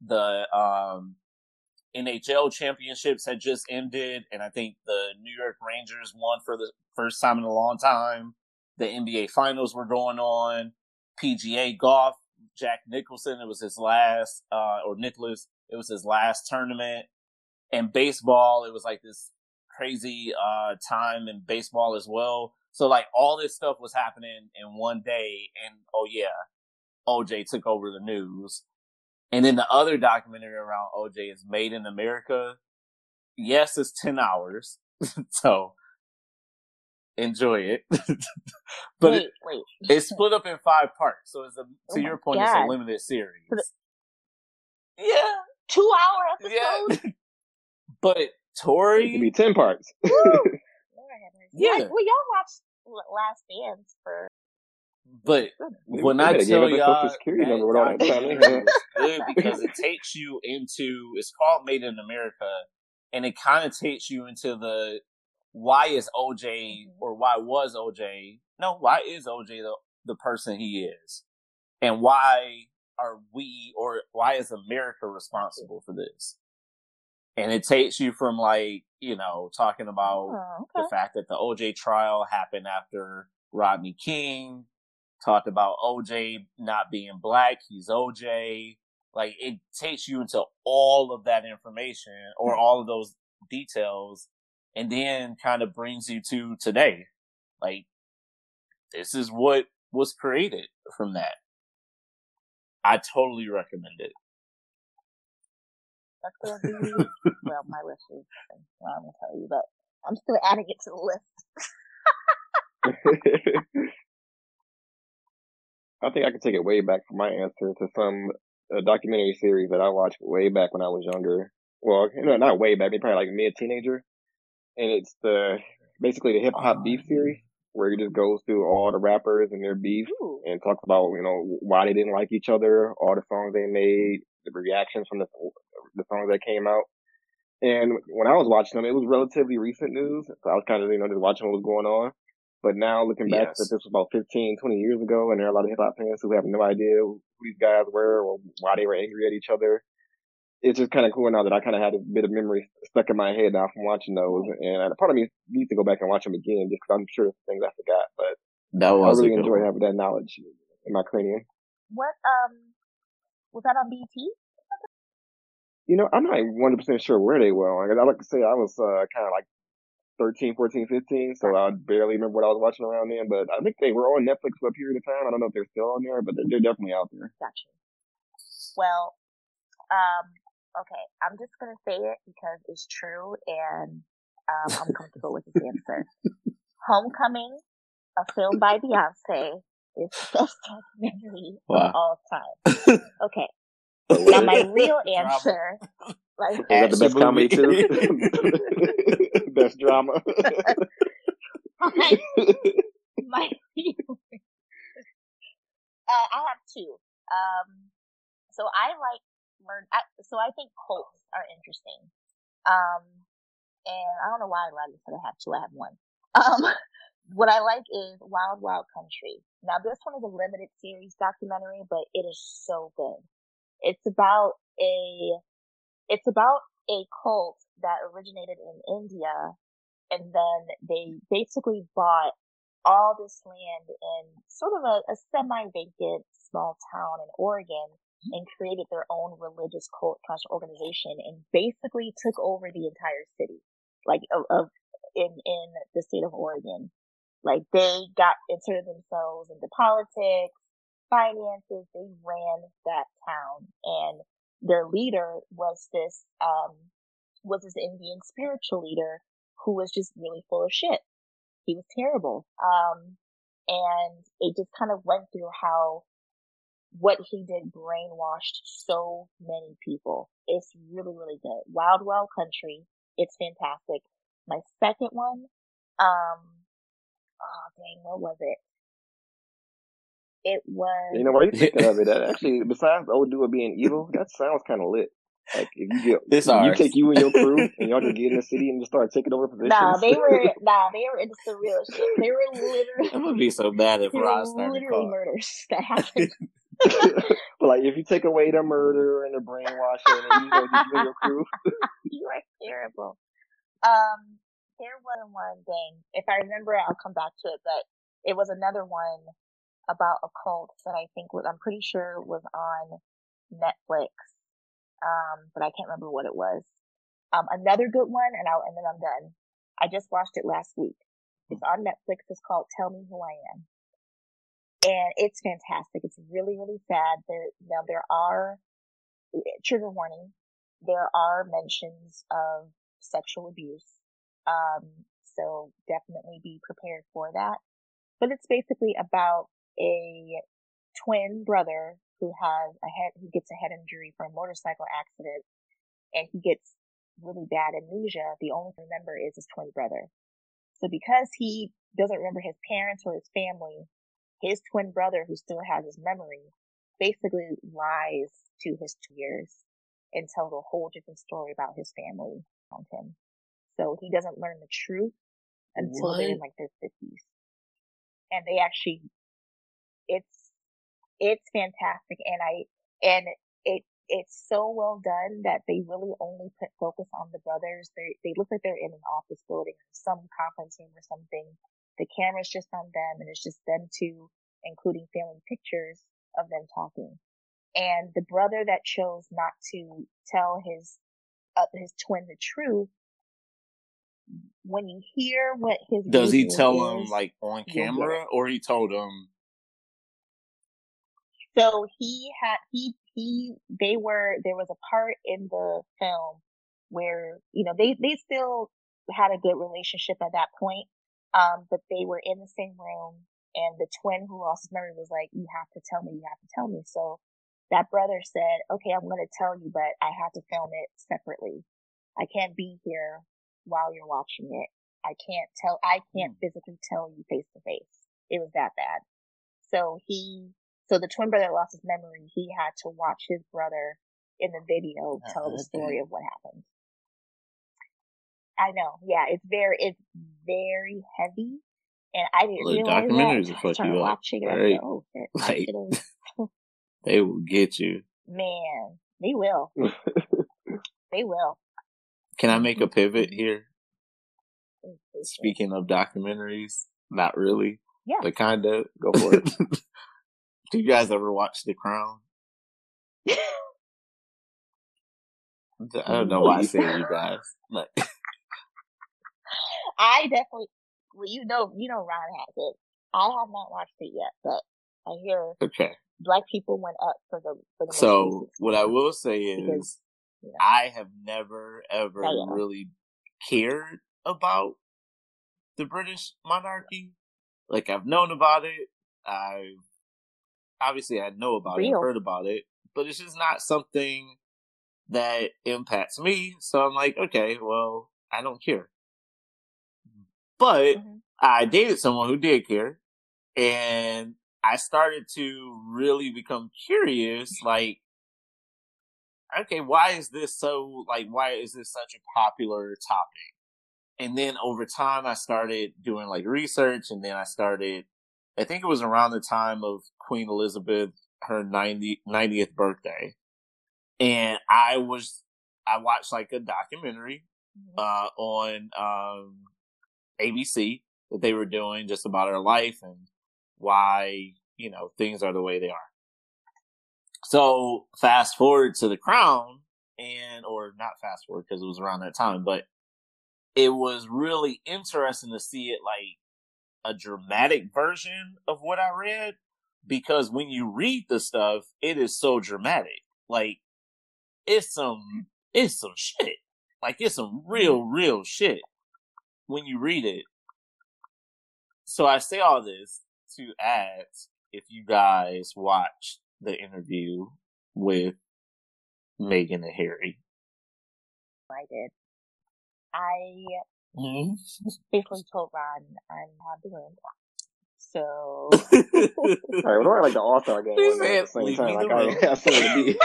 the, um, NHL championships had just ended, and I think the New York Rangers won for the first time in a long time. The NBA finals were going on. PGA golf Jack Nicholson. It was his last, uh, or Nicholas, it was his last tournament. And baseball, it was like this crazy, uh, time in baseball as well. So like all this stuff was happening in one day. And oh yeah, OJ took over the news. And then the other documentary around OJ is Made in America. Yes, it's 10 hours. so enjoy it. but wait, it, wait. it's split up in five parts. So it's a, to oh your point, God. it's a limited series. yeah. Two hour episodes. Yeah. but Tori. It could be 10 parts. yeah. yeah. Well, y'all watched Last Dance for. But when I tell y'all, security number good because it takes you into. It's called Made in America, and it kind of takes you into the why is OJ or why was OJ no why is OJ the the person he is, and why are we or why is America responsible for this? And it takes you from like you know talking about oh, okay. the fact that the OJ trial happened after Rodney King talked about OJ not being black, he's OJ. Like it takes you into all of that information or mm. all of those details and then kind of brings you to today. Like, this is what was created from that. I totally recommend it. That's gonna be well, my list is well, I'm gonna tell you, but I'm still adding it to the list. I think I can take it way back from my answer to some a documentary series that I watched way back when I was younger. Well, you know, not way back, maybe probably like mid teenager and it's the basically the hip hop beef series where he just goes through all the rappers and their beef Ooh. and talks about you know why they didn't like each other, all the songs they made, the reactions from the the songs that came out. And when I was watching them, it was relatively recent news, so I was kind of you know just watching what was going on. But now looking back, yes. that this was about 15, 20 years ago, and there are a lot of hip hop fans who have no idea who these guys were or why they were angry at each other it's just kind of cool now that I kind of had a bit of memory stuck in my head now from watching those, and part of me needs to go back and watch them again just because I'm sure things I forgot. But that was I really enjoy having that knowledge in my cranium. What um was that on BT? You know, I'm not 100 percent sure where they were on. I like to say I was uh, kind of like 13, 14, 15, so I barely remember what I was watching around then. But I think they were on Netflix for a period of time. I don't know if they're still on there, but they're, they're definitely out there. Gotcha. Well, um, okay, I'm just gonna say it because it's true and um, I'm comfortable with this answer. Homecoming, a film by Beyonce, is the best documentary wow. of all time. Okay. now my real answer, like, is that the best comedy too? best drama. my, my uh, I have two. Um, so I like learned. I, so I think cults are interesting. Um, and I don't know why I said I have two. I have one. Um, what I like is Wild Wild Country. Now this one is a limited series documentary, but it is so good. It's about a, it's about a cult that originated in India and then they basically bought all this land in sort of a, a semi-vacant small town in Oregon mm-hmm. and created their own religious cult slash organization and basically took over the entire city, like of, of in in the state of Oregon. Like they got into themselves into politics, finances. They ran that town, and their leader was this um was this Indian spiritual leader who was just really full of shit. He was terrible. Um, and it just kind of went through how what he did brainwashed so many people. It's really, really good. Wild Wild Country. It's fantastic. My second one, um, oh dang, what was it? It was. You know, while you thinking of it, that actually, besides the old dude being evil, that sounds kind of lit. Like if you get, This you ours. take you and your crew, and y'all just get in the city and just start taking over positions. Nah, they were nah, they were into some real shit. They were literally I'm gonna be so mad if they were Ross started literally calling. murders that happened. but like, if you take away the murder and the brainwashing, and you know, just you and your crew, you are terrible. Um, there was one thing. If I remember it, I'll come back to it. But it was another one about a cult that I think was. I'm pretty sure was on Netflix. Um, but I can't remember what it was. Um, another good one, and I'll and then I'm done. I just watched it last week. It's on Netflix. It's called Tell Me Who I Am. And it's fantastic. It's really, really sad. There, now there are, trigger warning, there are mentions of sexual abuse. Um, so definitely be prepared for that. But it's basically about a twin brother who has a head, who gets a head injury from a motorcycle accident and he gets really bad amnesia. The only thing remember is his twin brother. So because he doesn't remember his parents or his family, his twin brother who still has his memory basically lies to his two years and tells a whole different story about his family around him. So he doesn't learn the truth until they're in like their fifties. And they actually, it's, it's fantastic and I, and it, it's so well done that they really only put focus on the brothers. They, they look like they're in an office building some conference room or something. The camera's just on them and it's just them two, including family pictures of them talking. And the brother that chose not to tell his, uh, his twin the truth, when you hear what his Does he tell him like on camera, or he told him? So he had he he they were there was a part in the film where you know they they still had a good relationship at that point, um, but they were in the same room and the twin who lost his memory was like, "You have to tell me, you have to tell me." So that brother said, "Okay, I'm going to tell you, but I have to film it separately. I can't be here while you're watching it. I can't tell. I can't physically tell you face to face. It was that bad." So he, so the twin brother lost his memory. He had to watch his brother in the video oh, tell the story of what happened. I know. Yeah, it's very, it's very heavy. And I didn't Look, realize documentaries that. I fuck you up, watching it. Right? oh. Like- should've- oh. They will get you. man, they will. They will. Can I make a pivot here? Speaking of documentaries, not really, Yeah. but kind of. Go for it. Do you guys ever watch The Crown? I don't know why I say you guys. Like, I definitely, well, you know, you know, Ron has it. I have not watched it yet, but I hear okay. black people went up for the for the So what I will say Because, is, you know. I have never ever really cared about the British monarchy. Like I've known about it. I've obviously I know about it, I've heard about it, but it's just not something that impacts me. So I'm like, okay, well, I don't care. But Mhm. I dated someone who did care, and I started to really become curious, like okay, why is this so like why is this such a popular topic? And then over time I started doing like research and then I started I think it was around the time of Queen Elizabeth her 90, 90th birthday. And I was I watched like a documentary mm-hmm. uh on um ABC that they were doing just about her life and why, you know, things are the way they are. So fast forward to the crown and, or not fast forward because it was around that time, but it was really interesting to see it like a dramatic version of what I read because when you read the stuff, it is so dramatic. Like it's some, it's some shit. Like it's some real, mm. real shit when you read it. So I say all this to add, if you guys watched the interview with Meghan and Harry. I did. I mm-hmm. basically told Ron I'm not doing So, all right, we're like the All Star game at the same time. Like I, I said,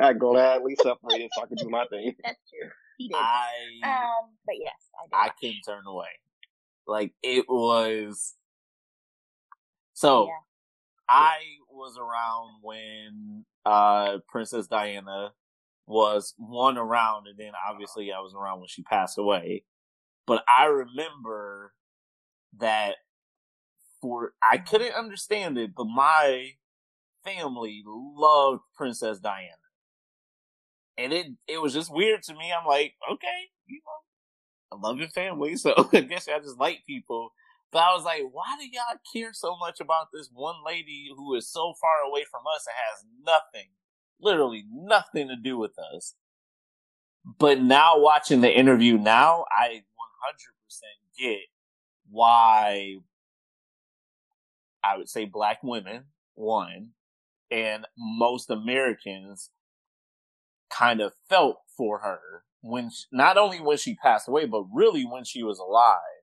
I gladly separated so I could do my thing. That's true. He did. I, um, but yes, I did. I couldn't turn away. Like it was. So, yeah. I was around when uh Princess Diana was one around, and then obviously I was around when she passed away. But I remember that for I couldn't understand it, but my family loved Princess Diana. And it it was just weird to me. I'm like, okay, you know, I love your family, so I guess I just like people. But I was like, why do y'all care so much about this one lady who is so far away from us and has nothing, literally nothing to do with us? But now watching the interview now, I 100% get why I would say black women, one, and most Americans kind of felt for her when she, not only when she passed away, but really when she was alive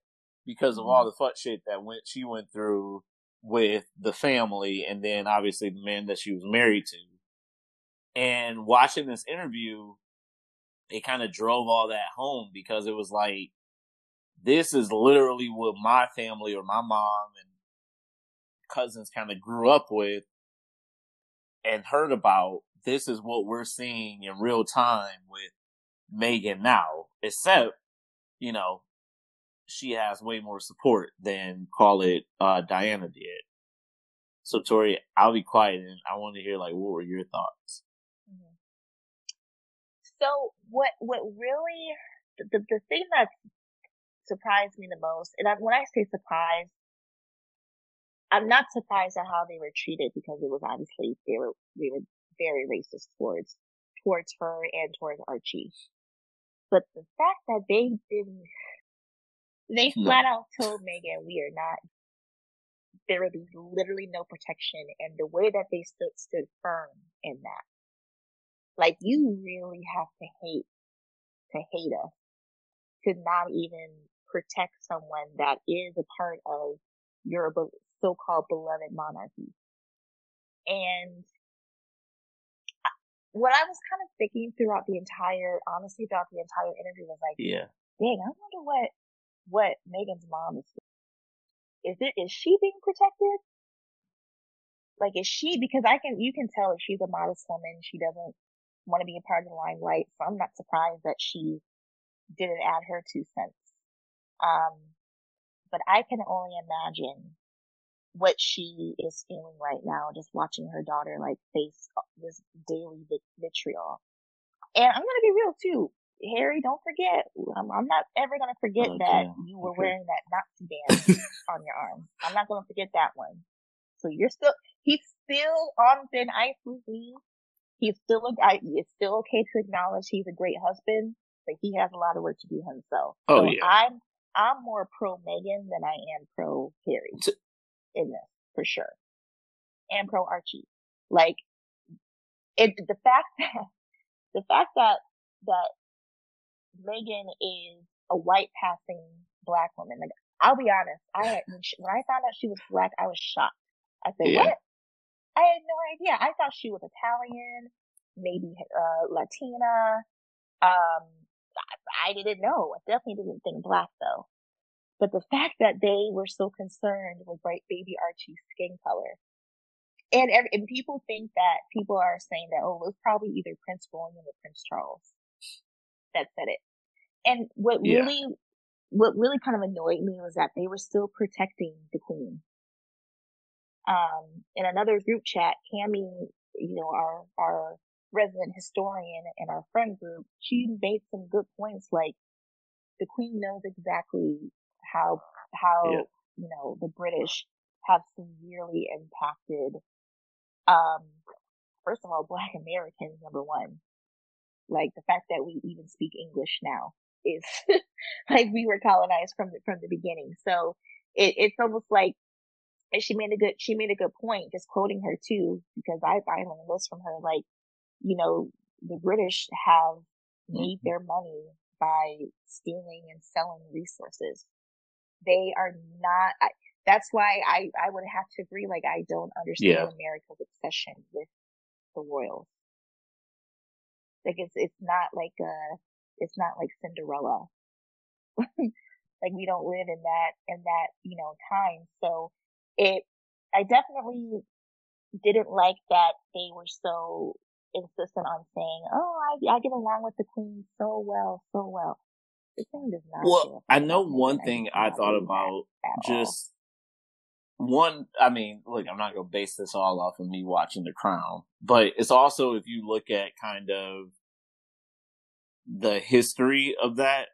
because of all mm-hmm. the fuck shit that went she went through with the family and then obviously the man that she was married to. And watching this interview, it kind of drove all that home because it was like, this is literally what my family or my mom and cousins kind of grew up with and heard about, this is what we're seeing in real time with Meghan now, except, you know, she has way more support than call it, uh, Diana did. So Tori, I'll be quiet and I want to hear like, what were your thoughts? Mm-hmm. So what, what really, the, the thing that surprised me the most, and I, when I say surprised, I'm not surprised at how they were treated because it was obviously they were they were very racist towards towards her and towards Archie. But the fact that they didn't they no. flat out told Meghan, we are not there will be literally no protection and the way that they stood stood firm in that. Like you really have to hate to hate us to not even protect someone that is a part of your so-called beloved monarchy. And what I was kind of thinking throughout the entire, honestly, throughout the entire interview was like, yeah, dang, I wonder what, what Meghan's mom is. Is it, is she being protected? Like, is she, because I can, you can tell if she's a modest woman, she doesn't want to be a part of the limelight. So I'm not surprised that she didn't add her two cents. Um, but I can only imagine what she is feeling right now, just watching her daughter like face this daily vitriol. And I'm gonna be real too. Harry, don't forget. I'm, I'm not ever gonna forget oh, that damn. you were okay. wearing that Nazi band on your arm. I'm not gonna forget that one. So you're still, he's still on thin ice with me. He's still a guy. It's still okay to acknowledge he's a great husband, but he has a lot of work to do himself. Oh so yeah. I'm I'm more pro Meghan than I am pro Harry in this for sure. And pro Archie. Like, it, the fact that, the fact that, that Meghan is a white passing black woman, like, I'll be honest. I had, when, she, when I found out she was black, I was shocked. I said, Yeah. "What?" I had no idea. I thought she was Italian, maybe uh, Latina. Um, I, I didn't know. I definitely didn't think black though. But the fact that they were so concerned with bright baby Archie's skin color, and, ev- and people think that people are saying that oh, it was probably either Prince William or Prince Charles that said it. And what Yeah. really, what really kind of annoyed me was that they were still protecting the queen. Um, in another group chat, Cami, you know, our, our resident historian and our friend group, she made some good points like the queen knows exactly how, how, Yeah. you know, the British have severely impacted, um, first of all, black Americans, number one. Like the fact that we even speak English now is like we were colonized from the, from the beginning. So it, it's almost like and she made a good she made a good point just quoting her too because I I learned this from her like you know the British have made Mm-hmm. their money by stealing and selling resources. They are not. I, that's why I I would have to agree. Like I don't understand Yeah. America's obsession with the royals. Like it's it's not like uh it's not like Cinderella. like we don't live in that in that you know time. So it I definitely didn't like that they were so insistent on saying, "Oh, I I get along with the queen so well, so well." The queen does not. Well, I know one thing I thought about just one i mean look i'm not going to base this all off of me watching the crown but it's also if you look at kind of the history of that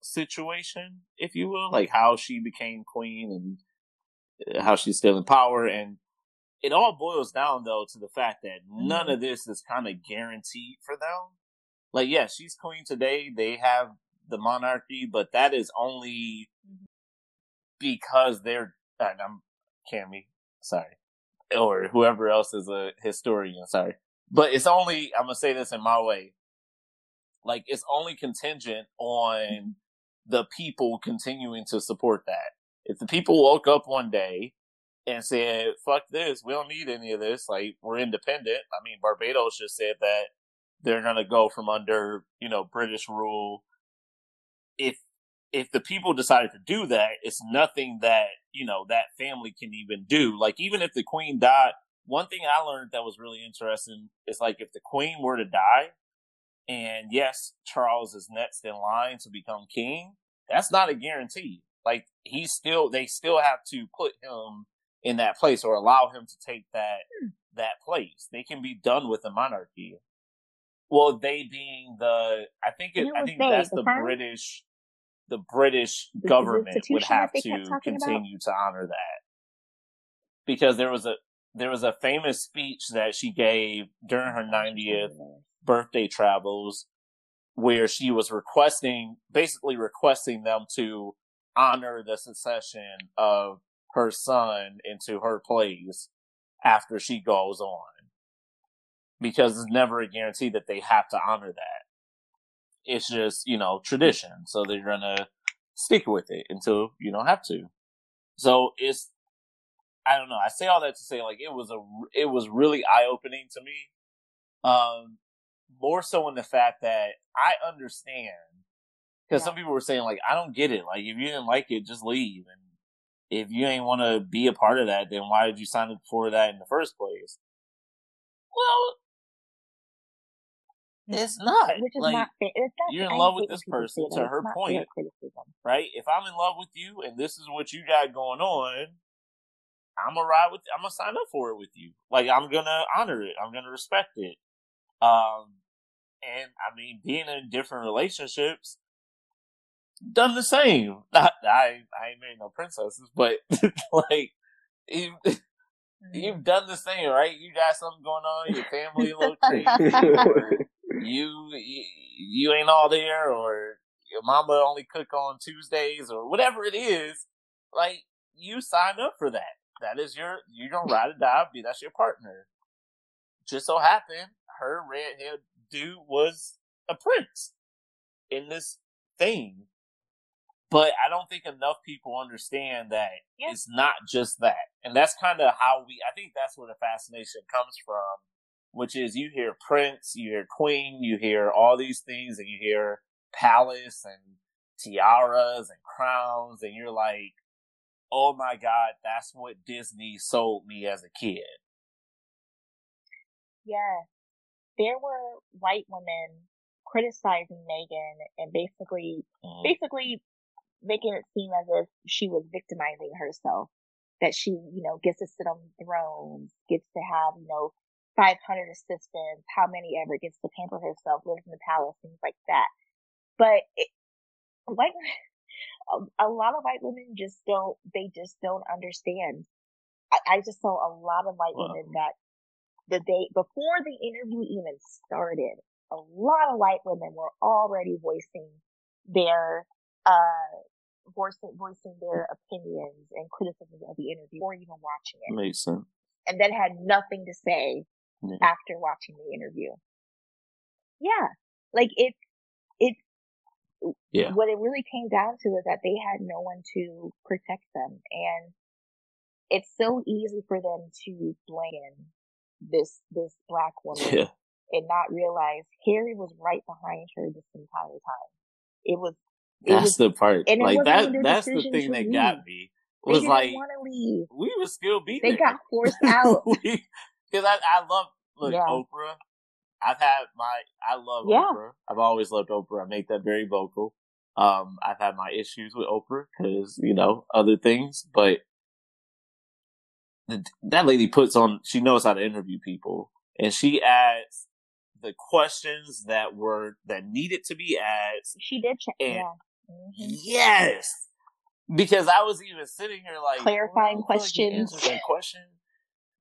situation if you will like how she became queen and how she's still in power and it all boils down though to the fact that none Mhm. of this is kind of guaranteed for them like yeah she's queen today they have the monarchy but that is only Mhm. because they're I'm Cammy, sorry, or whoever else is a historian, sorry. But it's only I'm gonna say this in my way. Like it's only contingent on the people continuing to support that. If the people woke up one day and said, "Fuck this, we don't need any of this," like we're independent. I mean, Barbados just said that they're gonna go from under you know British rule. If if the people decided to do that, it's nothing that, you know, that family can even do. Like, even if the queen died, one thing I learned that was really interesting is like, if the queen were to die, and yes, Charles is next in line to become king, that's not a guarantee. Like, he's still, they still have to put him in that place or allow him to take that, that place. They can be done with the monarchy. Well, they being the, I think it, I think they? that's The the? British, the British government would have to talking about? continue to honor that. Because there was a there was a famous speech that she gave during her 90th birthday travels where she was requesting basically requesting them to honor the succession of her son into her place after she goes on. Because it's never a guarantee that they have to honor that it's just you know tradition. So they're gonna stick with it until you don't have to. So it's i don't know. I say all that to say like it was a it was really eye-opening to me. Um more so in the fact that i understand because some people were saying like i don't get it. Like if you didn't like it just leave. And if you ain't want to be a part of that then why did you sign up for that in the first place? Well it's not which is like not fair. It's not, you're in love with this person, to her point. right? If I'm in love with you and this is what you got going on, I'm gonna ride with. I'm gonna sign up for it with you. Like I'm gonna honor it. I'm gonna respect it. Um, and I mean, being in different relationships, done the same. Not, I I ain't married no princesses, but like you, you've done the same, right? You got something going on. Your family little crazy. You, you you ain't all there or your mama only cook on Tuesdays or whatever it is, like you sign up for that. That is your you're gonna ride or die, be that's your partner. Just so happened her red haired dude was a prince in this thing. but I don't think enough people understand that yeah. it's not just that. And that's kind of how we, I think that's where the fascination comes from, which is you hear Prince, you hear Queen, you hear all these things, and you hear Palace and tiaras and crowns, and you're like, oh my God, that's what Disney sold me as a kid. Yeah. There were white women criticizing Meghan and basically, mm. basically making it seem as if she was victimizing herself. That she, you know, gets to sit on thrones, gets to have, you know, 500 assistants, how many ever gets to pamper herself, lives in the palace, things like that. But it, white, a, a lot of white women just don't, they just don't understand. I, I just saw a lot of white wow. women that the day before the interview even started, a lot of white women were already voicing their uh voicing voicing their opinions and criticisms of the interview or even watching it. Makes sense. And then had nothing to say yeah. after watching the interview. Yeah. Like it it yeah. what it really came down to was that they had no one to protect them and it's so easy for them to blame this this black woman yeah. and not realize Harry was right behind her this entire time. It was that's was, the part. like that. That's the thing that leave. got me. Was like we would still be. They there. got forced out because I I love look yeah. Oprah. I've had my I love yeah. Oprah. I've always loved Oprah. I make that very vocal. Um, I've had my issues with Oprah because you know other things, but the, that lady puts on. She knows how to interview people, and she adds the questions that were that needed to be asked. She did check. Yeah Mm-hmm. Yes. Because I was even sitting here like clarifying questions. Question.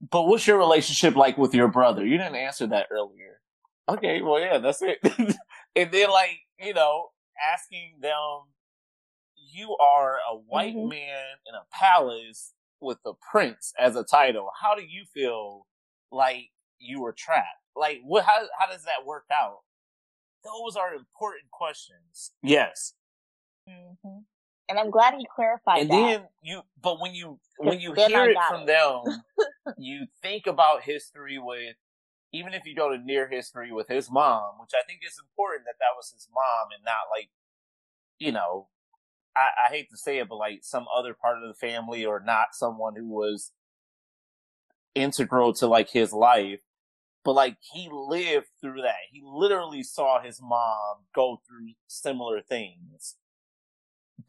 But what's your relationship like with your brother? You didn't answer that earlier. Okay, well yeah, that's it. and then like, you know, asking them you are a white mm-hmm. man in a palace with the prince as a title. How do you feel like you were trapped? Like what how how does that work out? Those are important questions. Yes. Mm-hmm. And I'm glad he clarified and that. then you, but when you when you hear it from it. them, you think about history with, even if you go to near history with his mom, which I think is important that that was his mom and not like, you know, I, I hate to say it, but like some other part of the family or not someone who was integral to like his life but like he lived through that. He literally saw his mom go through similar things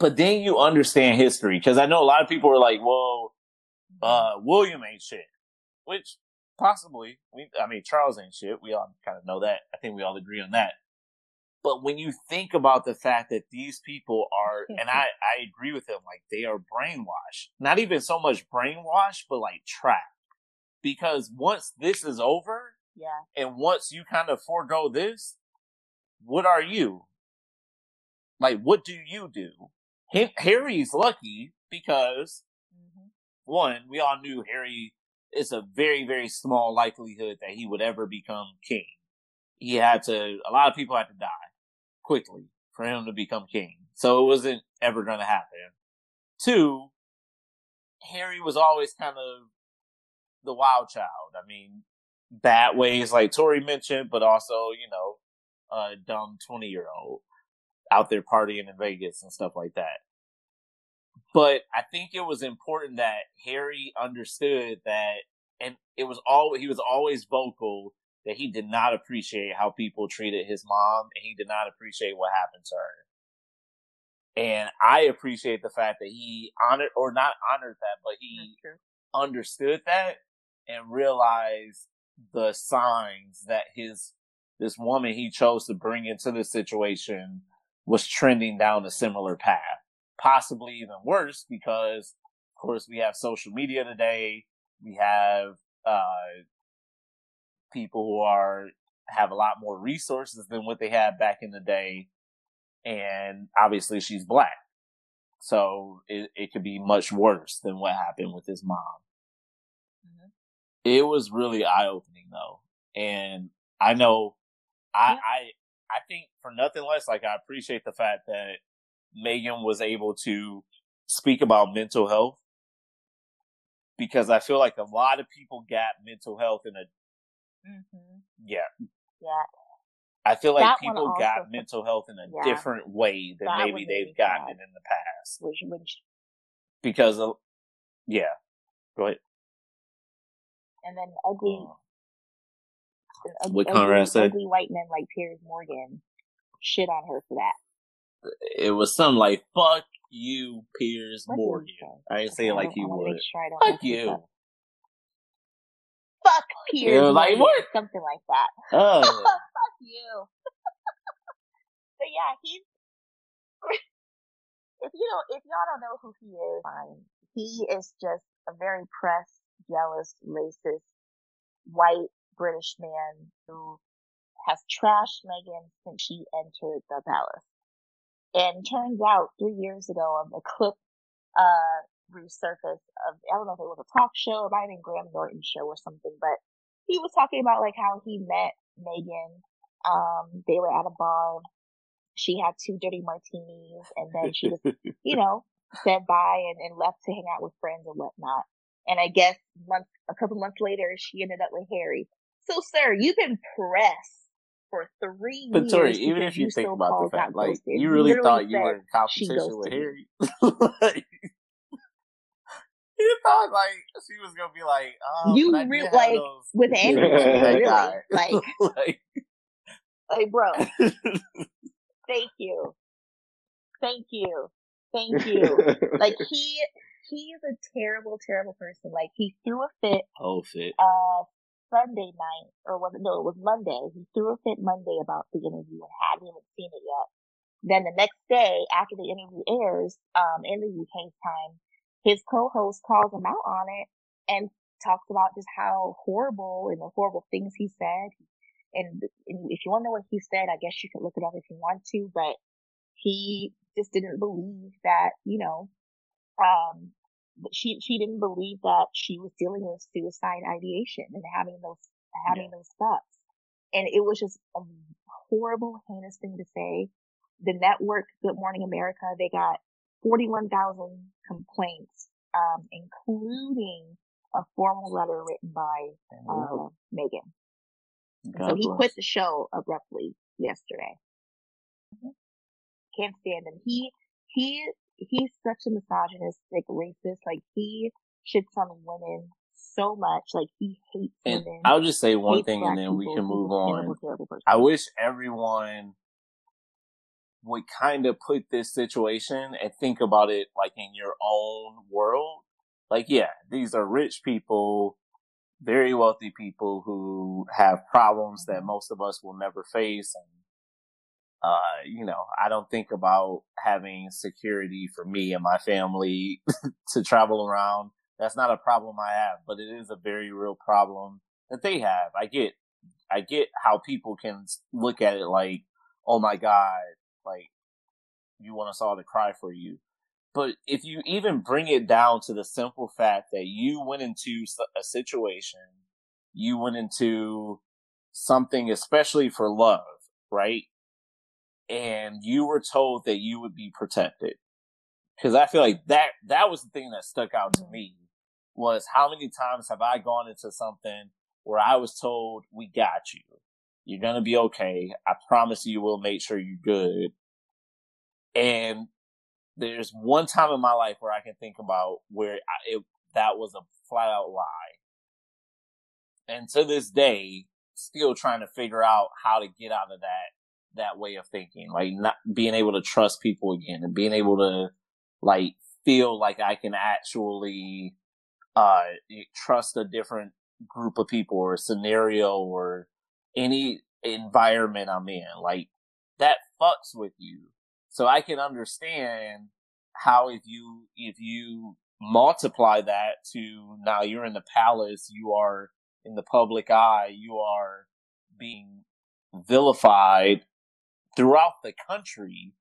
but then you understand history because I know a lot of people are like, "Well, uh, William ain't shit," which possibly we. I mean, Charles ain't shit. We all kind of know that. I think we all agree on that. But when you think about the fact that these people are, and I, I agree with them, like they are brainwashed. Not even so much brainwashed, but like trapped. Because once this is over, yeah, and once you kind of forego this, what are you? Like, what do you do? Harry's lucky because mm-hmm. one, we all knew Harry is a very, very small likelihood that he would ever become king. He had to, a lot of people had to die quickly for him to become king. So it wasn't ever going to happen. Two, Harry was always kind of the wild child. I mean, bad ways like Tori mentioned, but also, you know, a dumb 20 year old out there partying in Vegas and stuff like that. But I think it was important that Harry understood that, and it was all he was always vocal that he did not appreciate how people treated his mom, and he did not appreciate what happened to her. And I appreciate the fact that he honored, or not honored that, but he understood that and realized the signs that his this woman he chose to bring into the situation was trending down a similar path. Possibly even worse because, of course, we have social media today. We have, uh, people who are, have a lot more resources than what they had back in the day. And obviously she's black. So it, it could be much worse than what happened with his mom. Mm-hmm. It was really eye opening though. And I know I. I, think for nothing less, like I appreciate the fact that Meghan was able to speak about mental health because I feel like a lot of people got mental health in a Mm-hmm. yeah. Yeah. I feel like That people got mental health in a Yeah. different way than maybe they've gotten it in the past Which, which, because of yeah. Go ahead. and then ugly, and What ugly, Conrad said? ugly white men like Piers Morgan shit on her for that. It was something like "fuck you, Piers What Morgan." I didn't say it like he would. Sure Fuck you. up. Fuck Piers Yeah, like, Morgan, what? Something like that. Oh, Fuck you. but yeah, he's. if you don't, if y'all don't know who he is, fine. He is just a very pressed, jealous, racist, white British man who has trashed Meghan since she entered the palace. And turns out three years ago, a clip uh resurfaced of I don't know if it was a talk show, it might have been Graham Norton show or something, but he was talking about like how he met Meghan. Um, they were at a bar. She had two dirty martinis, and then she just, you know, said bye and, and left to hang out with friends and whatnot. And I guess month, a couple months later, she ended up with Harry. So, sir, you've been pressed for three but years. Tori, even if you think about the fact, like you really literally thought you were in competition with. Harry, like, you thought like she was gonna be like, oh, You but re- like, those- with Andrew, really, like, like, like, bro, thank you, thank you, thank you. like he he is a terrible, terrible person. Like he threw a fit whole fit. uh Sunday night, or was it no, it was Monday. He threw a fit Monday about the interview and hadn't even seen it yet. Then the next day, after the interview airs, um, in the UK time, his co-host calls him out on it and talks about just how horrible and the horrible things he said. And, and if you want to know what he said, I guess you could look it up if you want to, but he just didn't believe that, you know, um, she, she didn't believe that she was dealing with suicide ideation and having those, having those thoughts. And it was just a horrible, heinous thing to say. The network, Good Morning America, they got 41,000 complaints, um, including a formal letter written by, uh, Meghan. So he bless. quit the show abruptly yesterday. Can't stand him. He, he, he's such a misogynistic racist. Like he shits on women so much. Like he hates And women. I'll just say one thing, and then we can move on. Terrible, terrible person. I wish everyone would kind of put this situation and think about it like in your own world. Like, yeah, these are rich people, very wealthy people who have problems that mm-hmm. most of us will never face. And, uh, you know, I don't think about having security for me and my family to travel around. That's not a problem I have, but it is a very real problem that they have. I get I get how people can look at it like, oh my God, like, you want us all to cry for you. But if you even bring it down to the simple fact that you went into a situation, you went into something, especially for love, right? And you were told that you would be protected. Cause I feel like that, that was the thing that stuck out to mm-hmm. me was how many times have I gone into something where I was told, we got you. You're going to be okay. I promise you we'll make sure you're good. And there's one time in my life where I can think about where I, it, that was a flat out lie. And to this day, still trying to figure out how to get out of that, that way of thinking, like not being able to trust people again and being able to like feel like I can actually, uh, trust a different group of people or scenario or any environment I'm in. Like that fucks with you. So I can understand how if you, if you multiply that to now you're in the palace, you are in the public eye, you are being vilified throughout the country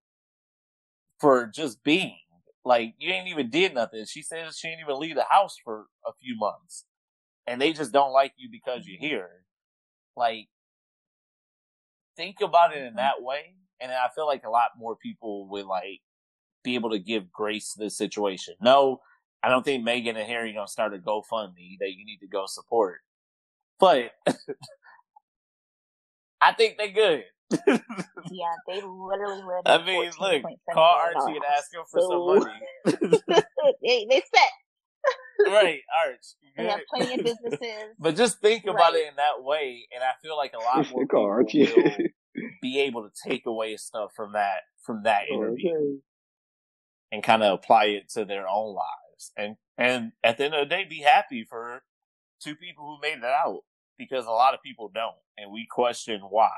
for just being like you ain't even did nothing. She says she ain't even leave the house for a few months and they just don't like you because you're mm-hmm. here. Like, think about it in mm-hmm. that way. And I feel like a lot more people would like be able to give grace to the situation. No, I don't think Meghan and Harry gonna start a GoFundMe that you need to go support. But I think they're good. Yeah, they literally live. I mean, look, call Archie and ask him for so... some money. they, they set. right, Arch. They have plenty of businesses. But just think about it in that way, and I feel like a lot more people will be able to take away stuff from that from that interview okay. and kind of apply it to their own lives, and and at the end of the day, be happy for two people who made it out because a lot of people don't, and we question why.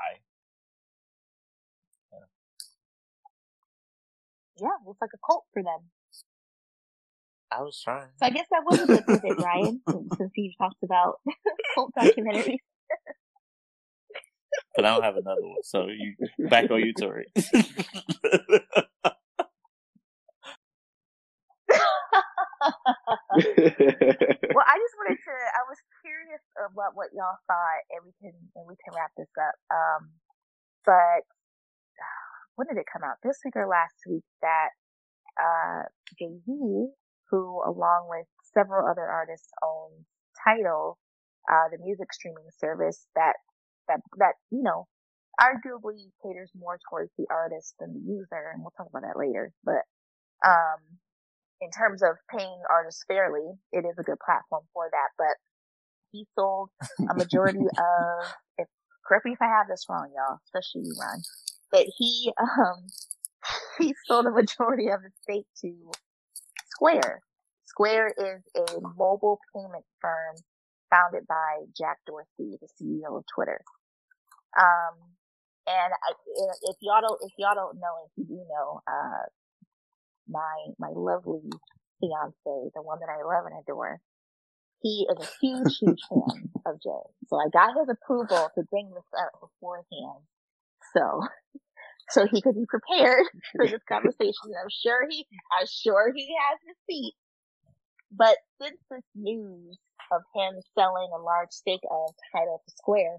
Yeah, it's like a cult for them. I was trying. So I guess that was a good pivot, Ryan, since you talked about cult documentaries. but I don't have another one, so you back on you, Tori. well, I just wanted to. I was curious about what y'all thought, and we can and we can wrap this up. Um, but when did it come out? This week or last week? That uh, Jay Z, who along with several other artists owns Tidal, uh, the music streaming service that that that you know arguably caters more towards the artist than the user, and we'll talk about that later. But um, in terms of paying artists fairly, it is a good platform for that. But he sold a majority of, if, correct me if I have this wrong, y'all, especially you, Ron, but he, um, he sold the majority of his stake to Square. Square is a mobile payment firm founded by Jack Dorsey, the CEO of Twitter. Um, and I, if y'all don't, if y'all don't know, if you do know, uh, my my lovely fiance, the one that I love and adore, he is a huge, huge fan of Jay. So I got his approval to bring this up beforehand. So so he could be prepared for this conversation. I'm sure he I'm sure he has receipts. But since this news of him selling a large stake of to Square,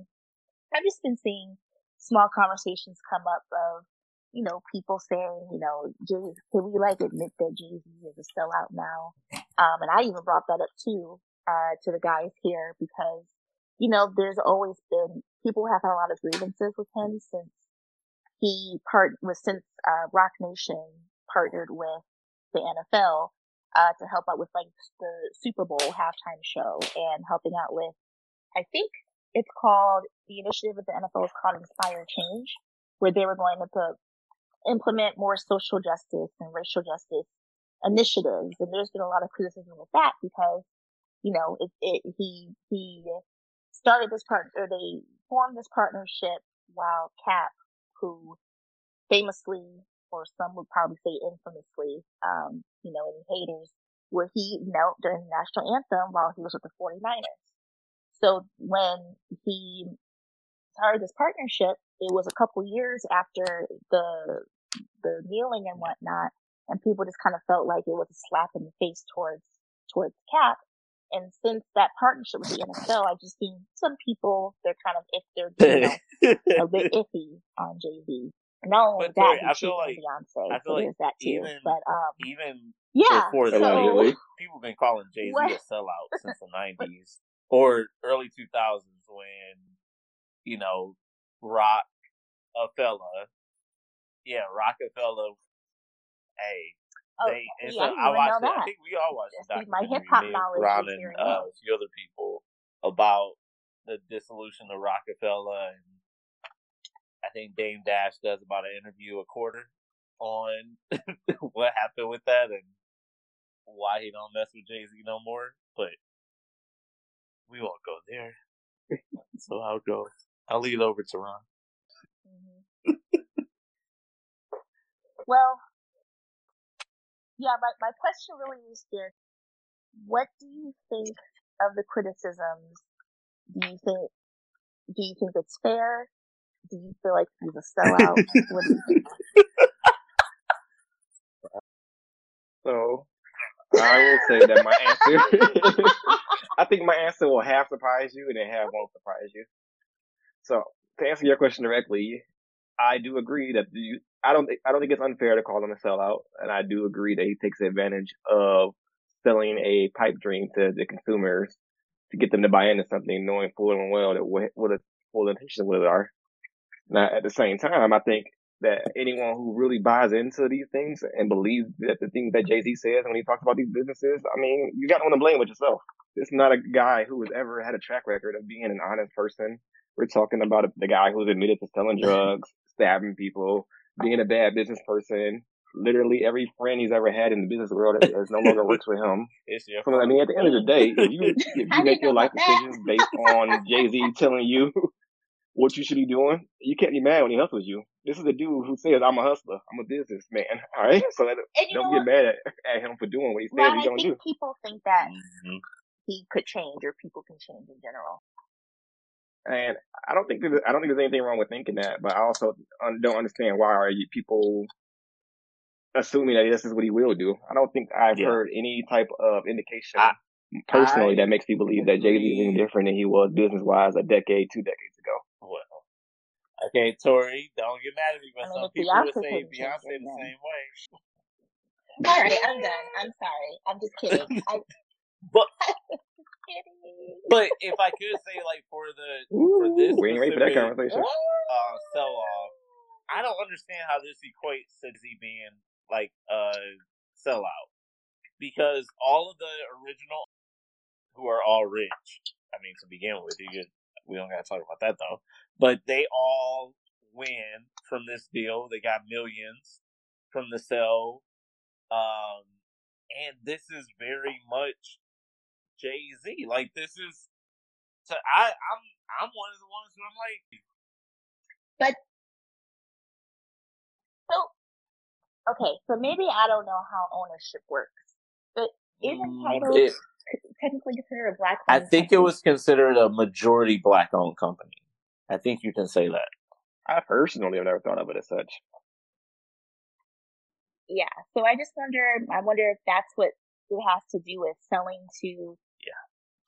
I've just been seeing small conversations come up of you know, people saying, you know, Jay, can we like admit that Jay Z is a sellout now? Um, and I even brought that up too, uh, to the guys here because, you know, there's always been, people have had a lot of grievances with him since he part was since, uh, Roc Nation partnered with the NFL, uh, to help out with like the Super Bowl halftime show and helping out with, I think it's called, the initiative of the NFL is called Inspire Change, where they were going to put implement more social justice and racial justice initiatives. And there's been a lot of criticism with that because, you know, it, it, he, he started this part, or they formed this partnership while Cap, who famously, or some would probably say infamously, um, you know, any haters, where he knelt during the national anthem while he was with the 49ers. So when he started this partnership, it was a couple years after the the kneeling and whatnot, and people just kind of felt like it was a slap in the face towards towards Cap. And since that partnership with the NFL, I've just seen some people they're kind of if they're you know, a bit iffy on Jay Z. Not only but that, I feel like Beyonce, I feel so like that too. Even, but um, even yeah, before so, that, people have been calling Jay Z a sellout since the nineties or early two thousands when you know Rock a fella yeah, Roc-A-Fella. Hey, oh, they. yeah, so I, I watched. It. I think we all watched the My hip hop knowledge. Ron and uh, a few other people about the dissolution of Roc-A-Fella, and I think Dame Dash does about an interview a quarter on what happened with that and why he don't mess with Jay Z no more. But we won't go there. so I'll go. I'll lead over to Ron. Mm-hmm. Well, yeah, my, my question really is here. What do you think of the criticisms? Do you think, do you think it's fair? Do you feel like he's a sellout? what do you think? So, I will say that my answer, I think my answer will half surprise you and then half won't surprise you. So, to answer your question directly, I do agree that the I don't think I don't think it's unfair to call him a sellout, and I do agree that he takes advantage of selling a pipe dream to the consumers to get them to buy into something, knowing full and well that what, what the full intentions of it are. Now, at the same time, I think that anyone who really buys into these things and believes that the things that Jay Z says when he talks about these businesses, I mean, you got no one to blame but yourself. This is not a guy who has ever had a track record of being an honest person. We're talking about the guy who's admitted to selling drugs, stabbing people, being a bad business person. Literally every friend he's ever had in the business world is no longer works with him. It's your So, I mean, at the end of the day, if you if you make your life about that. decisions based on Jay Z telling you what you should be doing, you can't be mad when he hustles you. This is a dude who says, "I'm a hustler. I'm a businessman." All right, so that, And you know don't what? get mad at, at him for doing what he says Ron, he's I gonna do. people think that Mhm. he could change or people can change in general. And I don't think there's, I don't think there's anything wrong with thinking that, but I also don't understand why are you people assuming that this is what he will do. I don't think I've Yeah. heard any type of indication I- personally I that makes me believe that Jay Z is any different than he was business wise a decade, two decades ago. Well, okay, Tori, don't get mad at me, but I mean, some if people would say couldn't change Beyonce the then- same way. All right, I'm done. I'm sorry. I'm just kidding. I'm But kidding. but if I could say like for the for this we ain't ready for that conversation. uh, sell off, I don't understand how this equates to Z being like a sellout because all of the original who are all rich. I mean, to begin with, you could, we don't got to talk about that though. But they all win from this deal. They got millions from the sell, um, and this is very much Jay Z. Like this is. So I, I'm I'm one of the ones who I'm like, but So, okay, so maybe I don't know how ownership works, but isn't Mm, it- technically considered a black? Owned I owned think it was considered a majority black owned company. I think you can say that. I personally have never thought of it as such. Yeah. So I just wonder. I wonder if that's what it has to do with selling to.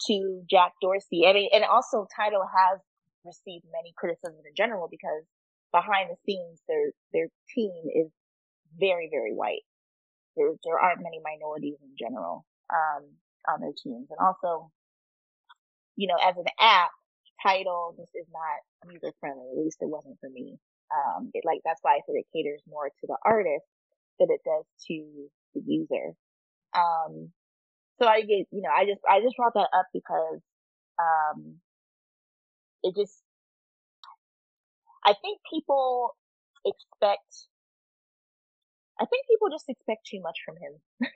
To Jack Dorsey. I mean, and also Tidal has received many criticisms in general because behind the scenes, their their team is very very white. There there aren't many minorities in general um, on their teams, and also, you know, as an app, Tidal just is not user friendly. At least it wasn't for me. Um, it like that's why I said it caters more to the artist than it does to the user. Um, so I get, you know, I just, I just brought that up because, um, it just, I think people expect, I think people just expect too much from him.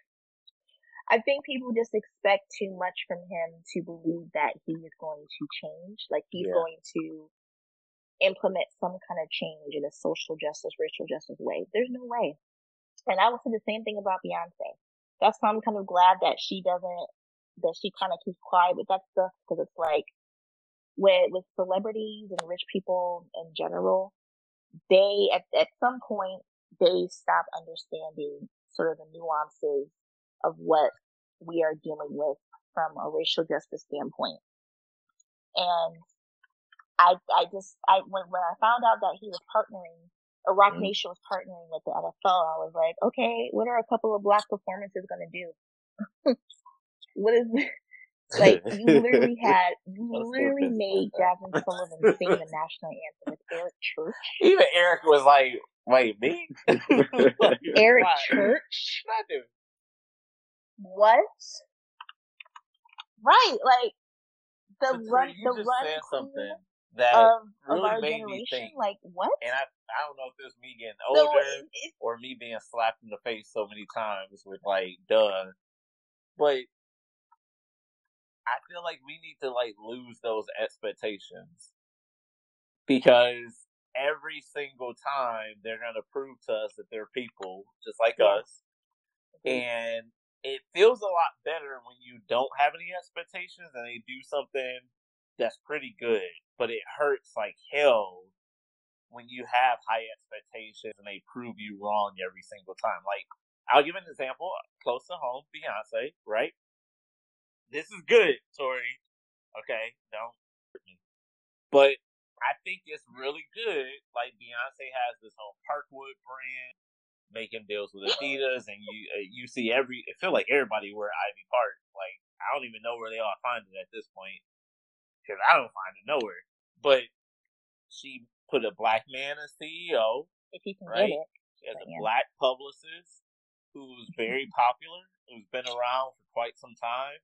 I think people just expect too much from him to believe that he is going to change, like he's Yeah. going to implement some kind of change in a social justice, racial justice way. There's no way. And I would say the same thing about Beyonce. That's why I'm kind of glad that she doesn't, that she kind of keeps quiet with that stuff because it's like, with, with celebrities and rich people in general, they, at, at some point, they stop understanding sort of the nuances of what we are dealing with from a racial justice standpoint. And I, I just, I, when, when I found out that he was partnering, or Roc Mhm. Nation was partnering with the NFL, I was like, okay, what are a couple of black performances gonna do? what is, like, you literally had, you literally made Jazmine Sullivan sing the national anthem with Eric Church. Even Eric was like, "Wait, me? Eric what? Church? What I do? What? Right, like, the run, the run said queen something that of really made me generation, think. like, what? and I I don't know if it's me getting older it, or me being slapped in the face so many times with like duh. But I feel like we need to like lose those expectations. Because every single time they're gonna prove to us that they're people just like Yeah. us. Mm-hmm. And it feels a lot better when you don't have any expectations and they do something that's pretty good. But it hurts like hell when you have high expectations and they prove you wrong every single time. Like, I'll give an example close to home, Beyonce, right? This is good, Tori. Okay, don't hurt me. But I think it's really good. Like Beyonce has this whole Parkwood brand, making deals with Adidas, and you uh, you see every. It feel like everybody wear Ivy Park. Like I don't even know where they all find it at this point because I don't find it nowhere. But she put a black man as CEO. If you can right? get it. She has a Yeah. black publicist who's very popular, who's been around for quite some time.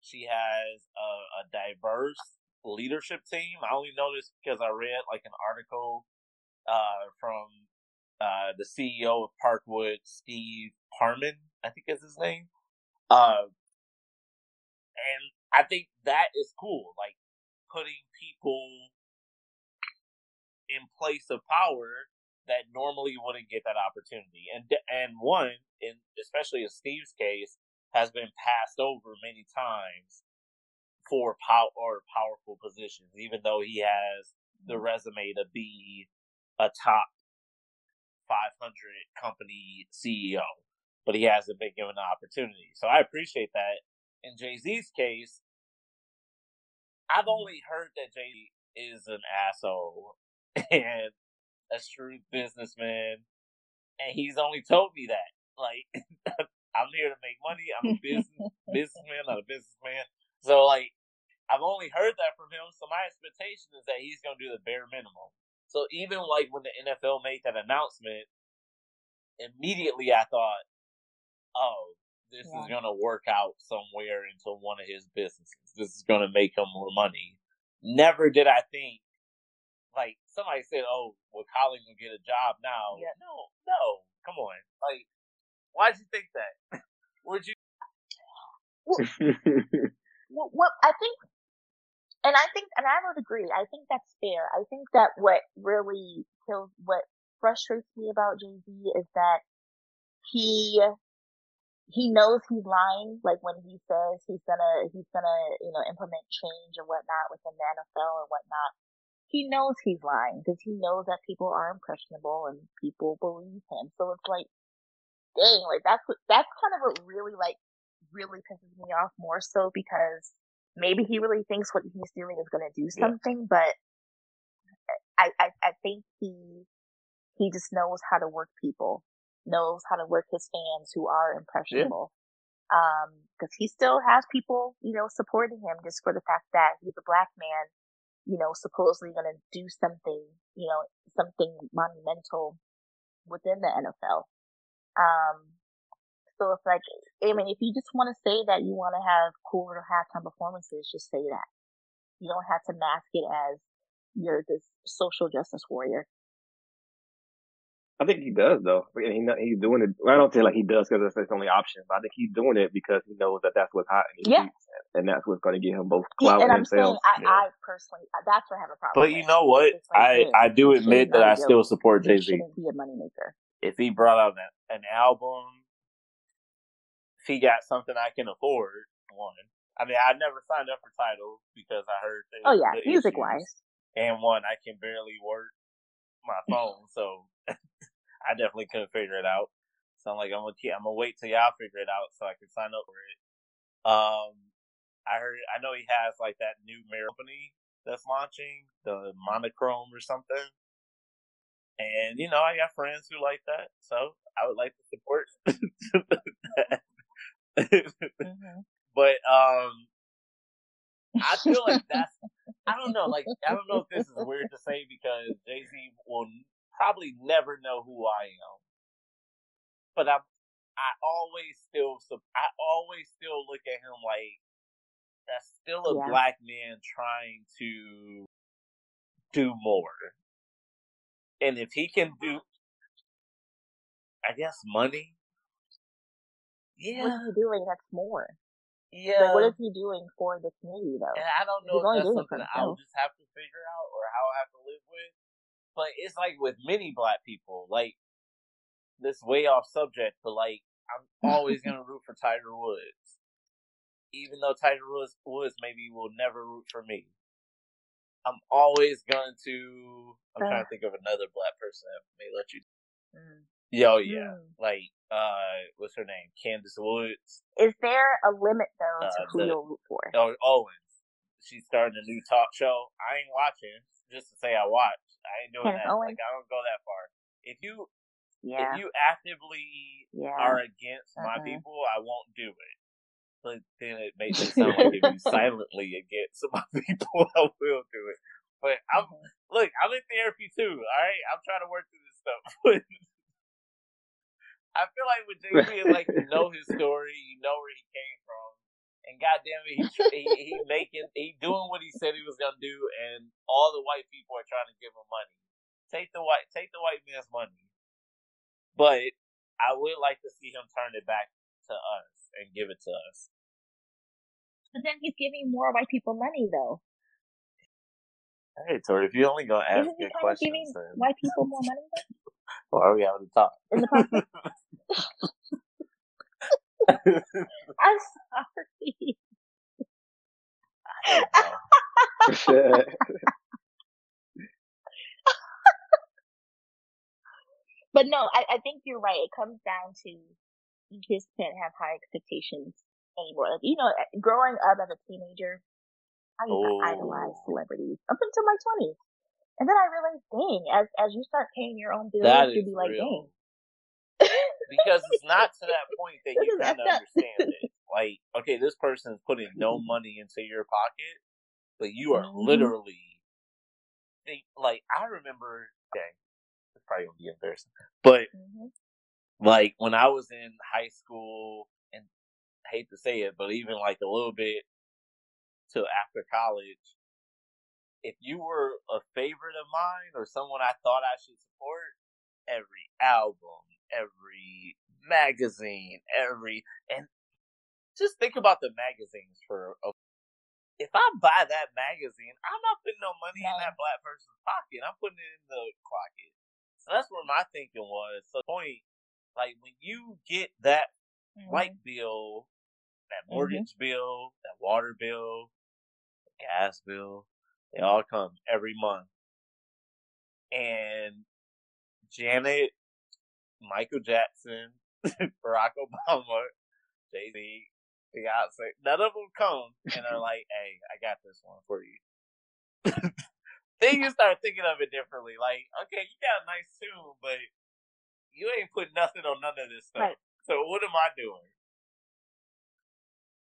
She has a, a diverse leadership team. I only know this because I read like an article uh, from uh, the CEO of Parkwood, Steve Pamon, I think is his name. Uh, and I think that is cool. Like putting people in place of power that normally wouldn't get that opportunity. And and one, in especially in Steve's case, has been passed over many times for power or powerful positions, even though he has the mm. resume to be a top 500 company CEO, but he hasn't been given the opportunity. So I appreciate that. In Jay Z's case, I've only heard that Jay is an asshole and a shrewd businessman, and he's only told me that. Like, I'm here to make money. I'm a business businessman, not a businessman. So, like, I've only heard that from him. So my expectation is that he's going to do the bare minimum. So even like when the NFL made that announcement, immediately I thought, oh, this is going to work out somewhere into one of his businesses. This is going to make him more money. Never did I think, like somebody said, oh, well, Colin will get a job now. Yeah. No, no, come on. Like, why'd you think that? Would you? Well, what I think, and I think, and I would agree. I think that's fair. I think that what really kills, what frustrates me about Jay Z is that he he knows he's lying. Like when he says he's gonna he's gonna you know implement change and whatnot within the NFL and whatnot. He knows he's lying because he knows that people are impressionable and people believe him. So it's like, dang, like that's what that's kind of what really like really pisses me off more so because maybe he really thinks what he's doing is going to do Yeah. something, but I, I, I think he, he just knows how to work people, knows how to work his fans who are impressionable. Um, cause he still has people, you know, supporting him just for the fact that he's a black man, you know, supposedly going to do something, you know, something monumental within the NFL. Um, so it's like, I mean, if you just want to say that you want to have cool little halftime performances, just say that. You don't have to mask it as you're this social justice warrior. I think he does though. And he, he's doing it. Well, I don't say like he does because that's his only option, but I think he's doing it because he knows that that's what's hot in these Yeah. and that's what's going to get him both Yeah, clout and and I'm saying, sales. I, I personally, that's what I have a problem But with. you know what? Like, I yeah, I do admit that I still support Jay Z. shouldn't be a moneymaker. If he brought out an, an album, if he got something I can afford, one. I mean, I never signed up for Tidal because I heard the, Oh yeah, music wise. and one I can barely work my phone, so I definitely couldn't figure it out. So I'm like, I'm gonna keep, I'm gonna wait till y'all figure it out so I can sign up for it. Um, I heard, I know he has like that new mirror company that's launching, the monochrome or something. And you know, I got friends who like that, so I would like to support that. hmm but um, I feel like that's I don't know, like I don't know if this is weird to say because Jay Z will probably never know who I am, but I'm, I always still I always still look at him like that's still a Yeah. black man trying to do more, and if he can do, I guess money. What Yeah, is he doing that's more? yeah. Like, what is he doing for the community though? And I don't know He's if that's doing it for something I'll just have to figure out or how I have to live with. But it's like with many black people, like this way off subject, but like I'm always gonna root for Tiger Woods. Even though Tiger Woods, Woods maybe will never root for me. I'm always going to I'm trying to think of another black person that may let you Mm. Yo yeah. Mm. Like uh what's her name? Candace Woods. Is there a limit though to Uh, who you'll root for? Oh, Owens. She's starting a new talk show. I ain't watching just to say I watched. I ain't doing that. Like I don't go that far. If you Yeah. if you actively yeah. are against my Uh-uh. people, I won't do it. But then it makes it sound like if you silently against my people, I will do it. But I'm Mhm. look, I'm in therapy too. All right, I'm trying to work through this stuff. I feel like with it's like you know his story, you know where he came from, and goddamn it, he he, he making he doing what he said he was gonna do, and all the white people are trying to give him money. Take the white take the white man's money. But I would like to see him turn it back to us and give it to us. But then he's giving more white people money, though. Hey, Tori, if you only gonna ask Isn't good of giving questions, then white people more money though? why are we having to talk? in the? I'm sorry. Know. But no, I, I think you're right. It comes down to you just can't have high expectations anymore. Like, you know, eh, growing up as a teenager, I used to Oh. idolize celebrities up until my 20s. And then I realized, dang, as, as you start paying your own bills, you'd be like, real. dang. Because it's not to that point that you kind of understand it. Like, okay, this person is putting no money into your pocket, but you are literally think like I remember. Dang, it's probably gonna be embarrassing, but Mhm. like when I was in high school, and I hate to say it, but even like a little bit till after college, if you were a favorite of mine or someone I thought I should support, every album, every magazine, every and just think about the magazines for a if I buy that magazine, I'm not putting no money in that black person's pocket. I'm putting it in the pocket. So that's where my thinking was. So point, like when you get that Mhm. light bill, that Mhm. mortgage bill, that water bill, the gas bill, they all come every month. And Janet, Michael Jackson, Barack Obama, Jay Z, Beyonce, none of them come and are like, hey, I got this one for you. then you start thinking of it differently. Like, okay, you got a nice tune, but you ain't put nothing on none of this stuff. Right. So what am I doing?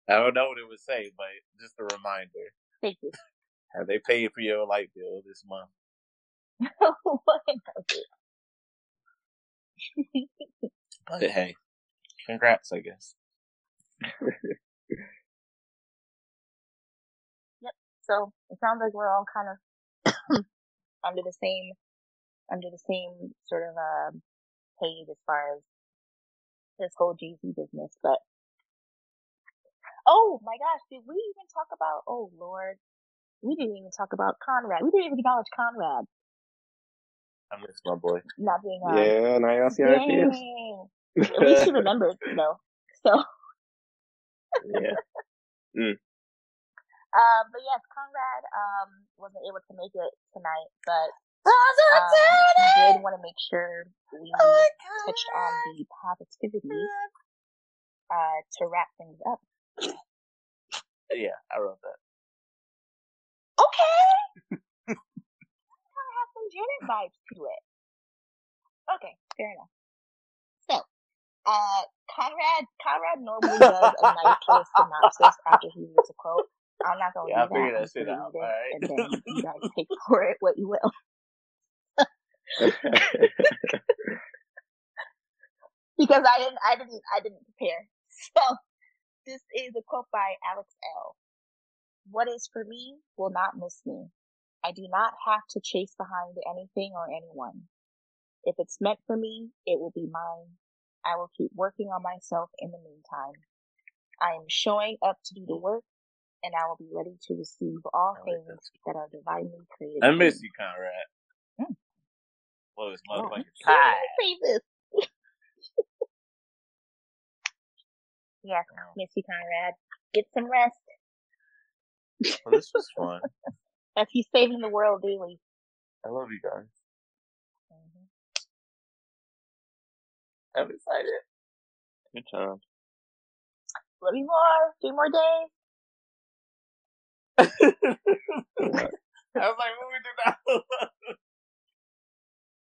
I don't know what it would say, but just a reminder. Thank you. Have they paid for your light bill this month? What? But hey, congrats, I guess. Yep. So it sounds like we're all kind of under the same under the same sort of um page as far as this whole Jay Z business. But oh my gosh, did we even talk about? Oh Lord, we didn't even talk about Conrad. We didn't even acknowledge Conrad I miss my boy. not being on. yeah, now y'all see how it feels. Dang. At least he remembered, though. So, yeah. Mm. um, but yes, Conrad um wasn't able to make it tonight, but um, he did want to make sure we touched on the positivity uh, to wrap things up. Yeah, I wrote that. Okay. kind of have some Janet vibes to it. Okay, fair enough. So, uh, Conrad, Conrad normally does a nice little synopsis after he reads a quote. I'm not gonna Yeah, do that. I'm that gonna shit out, it, alright. And then you guys take for it what you will. because I didn't, I didn't, I didn't prepare. So this is a quote by Alex Elle What is for me will not miss me. I do not have to chase behind anything or anyone. If it's meant for me, it will be mine. I will keep working on myself in the meantime. I am showing up to do the work, and I will be ready to receive all like things that. that are divinely created. I miss you, Conrad. Mm. What was Oh, motherfucking you pie? can't say this. yes, Oh, miss you, Conrad. Get some rest. well, this was fun. As he's saving the world daily. I love you guys. hmm I'm excited. Good time. Love you more. Three more days. I was like, what we do now?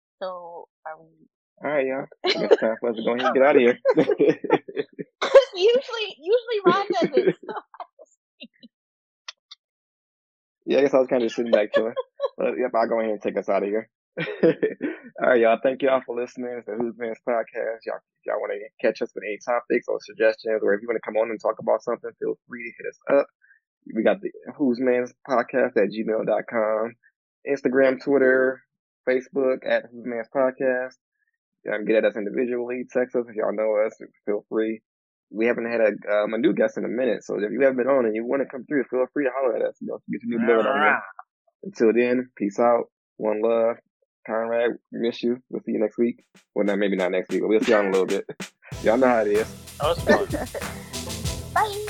so are we? All right, y'all. It's time for us to go ahead and get out of here. usually, usually Ron does it. So yeah, I guess I was kind of just sitting back chilling. But yep, I'll go ahead and take us out of here. All right, y'all. Thank y'all for listening to the Who's Man's podcast. Y'all, if y'all want to catch us with any topics or suggestions, or if you want to come on and talk about something, feel free to hit us up. We got the Who's Man's podcast at gmail.com, Instagram, Twitter, Facebook at Who's Man's podcast. Y'all can get at us individually, text us if y'all know us. Feel free. We haven't had a, um, a new guest in a minute, so if you haven't been on and you want to come through, feel free to holler at us. You know, get your new blood on there. Until then, peace out. One love. Conrad, miss you. We'll see you next week. Well, not maybe not next week, but we'll see y'all in a little bit. Y'all know how it is. That was fun. bye.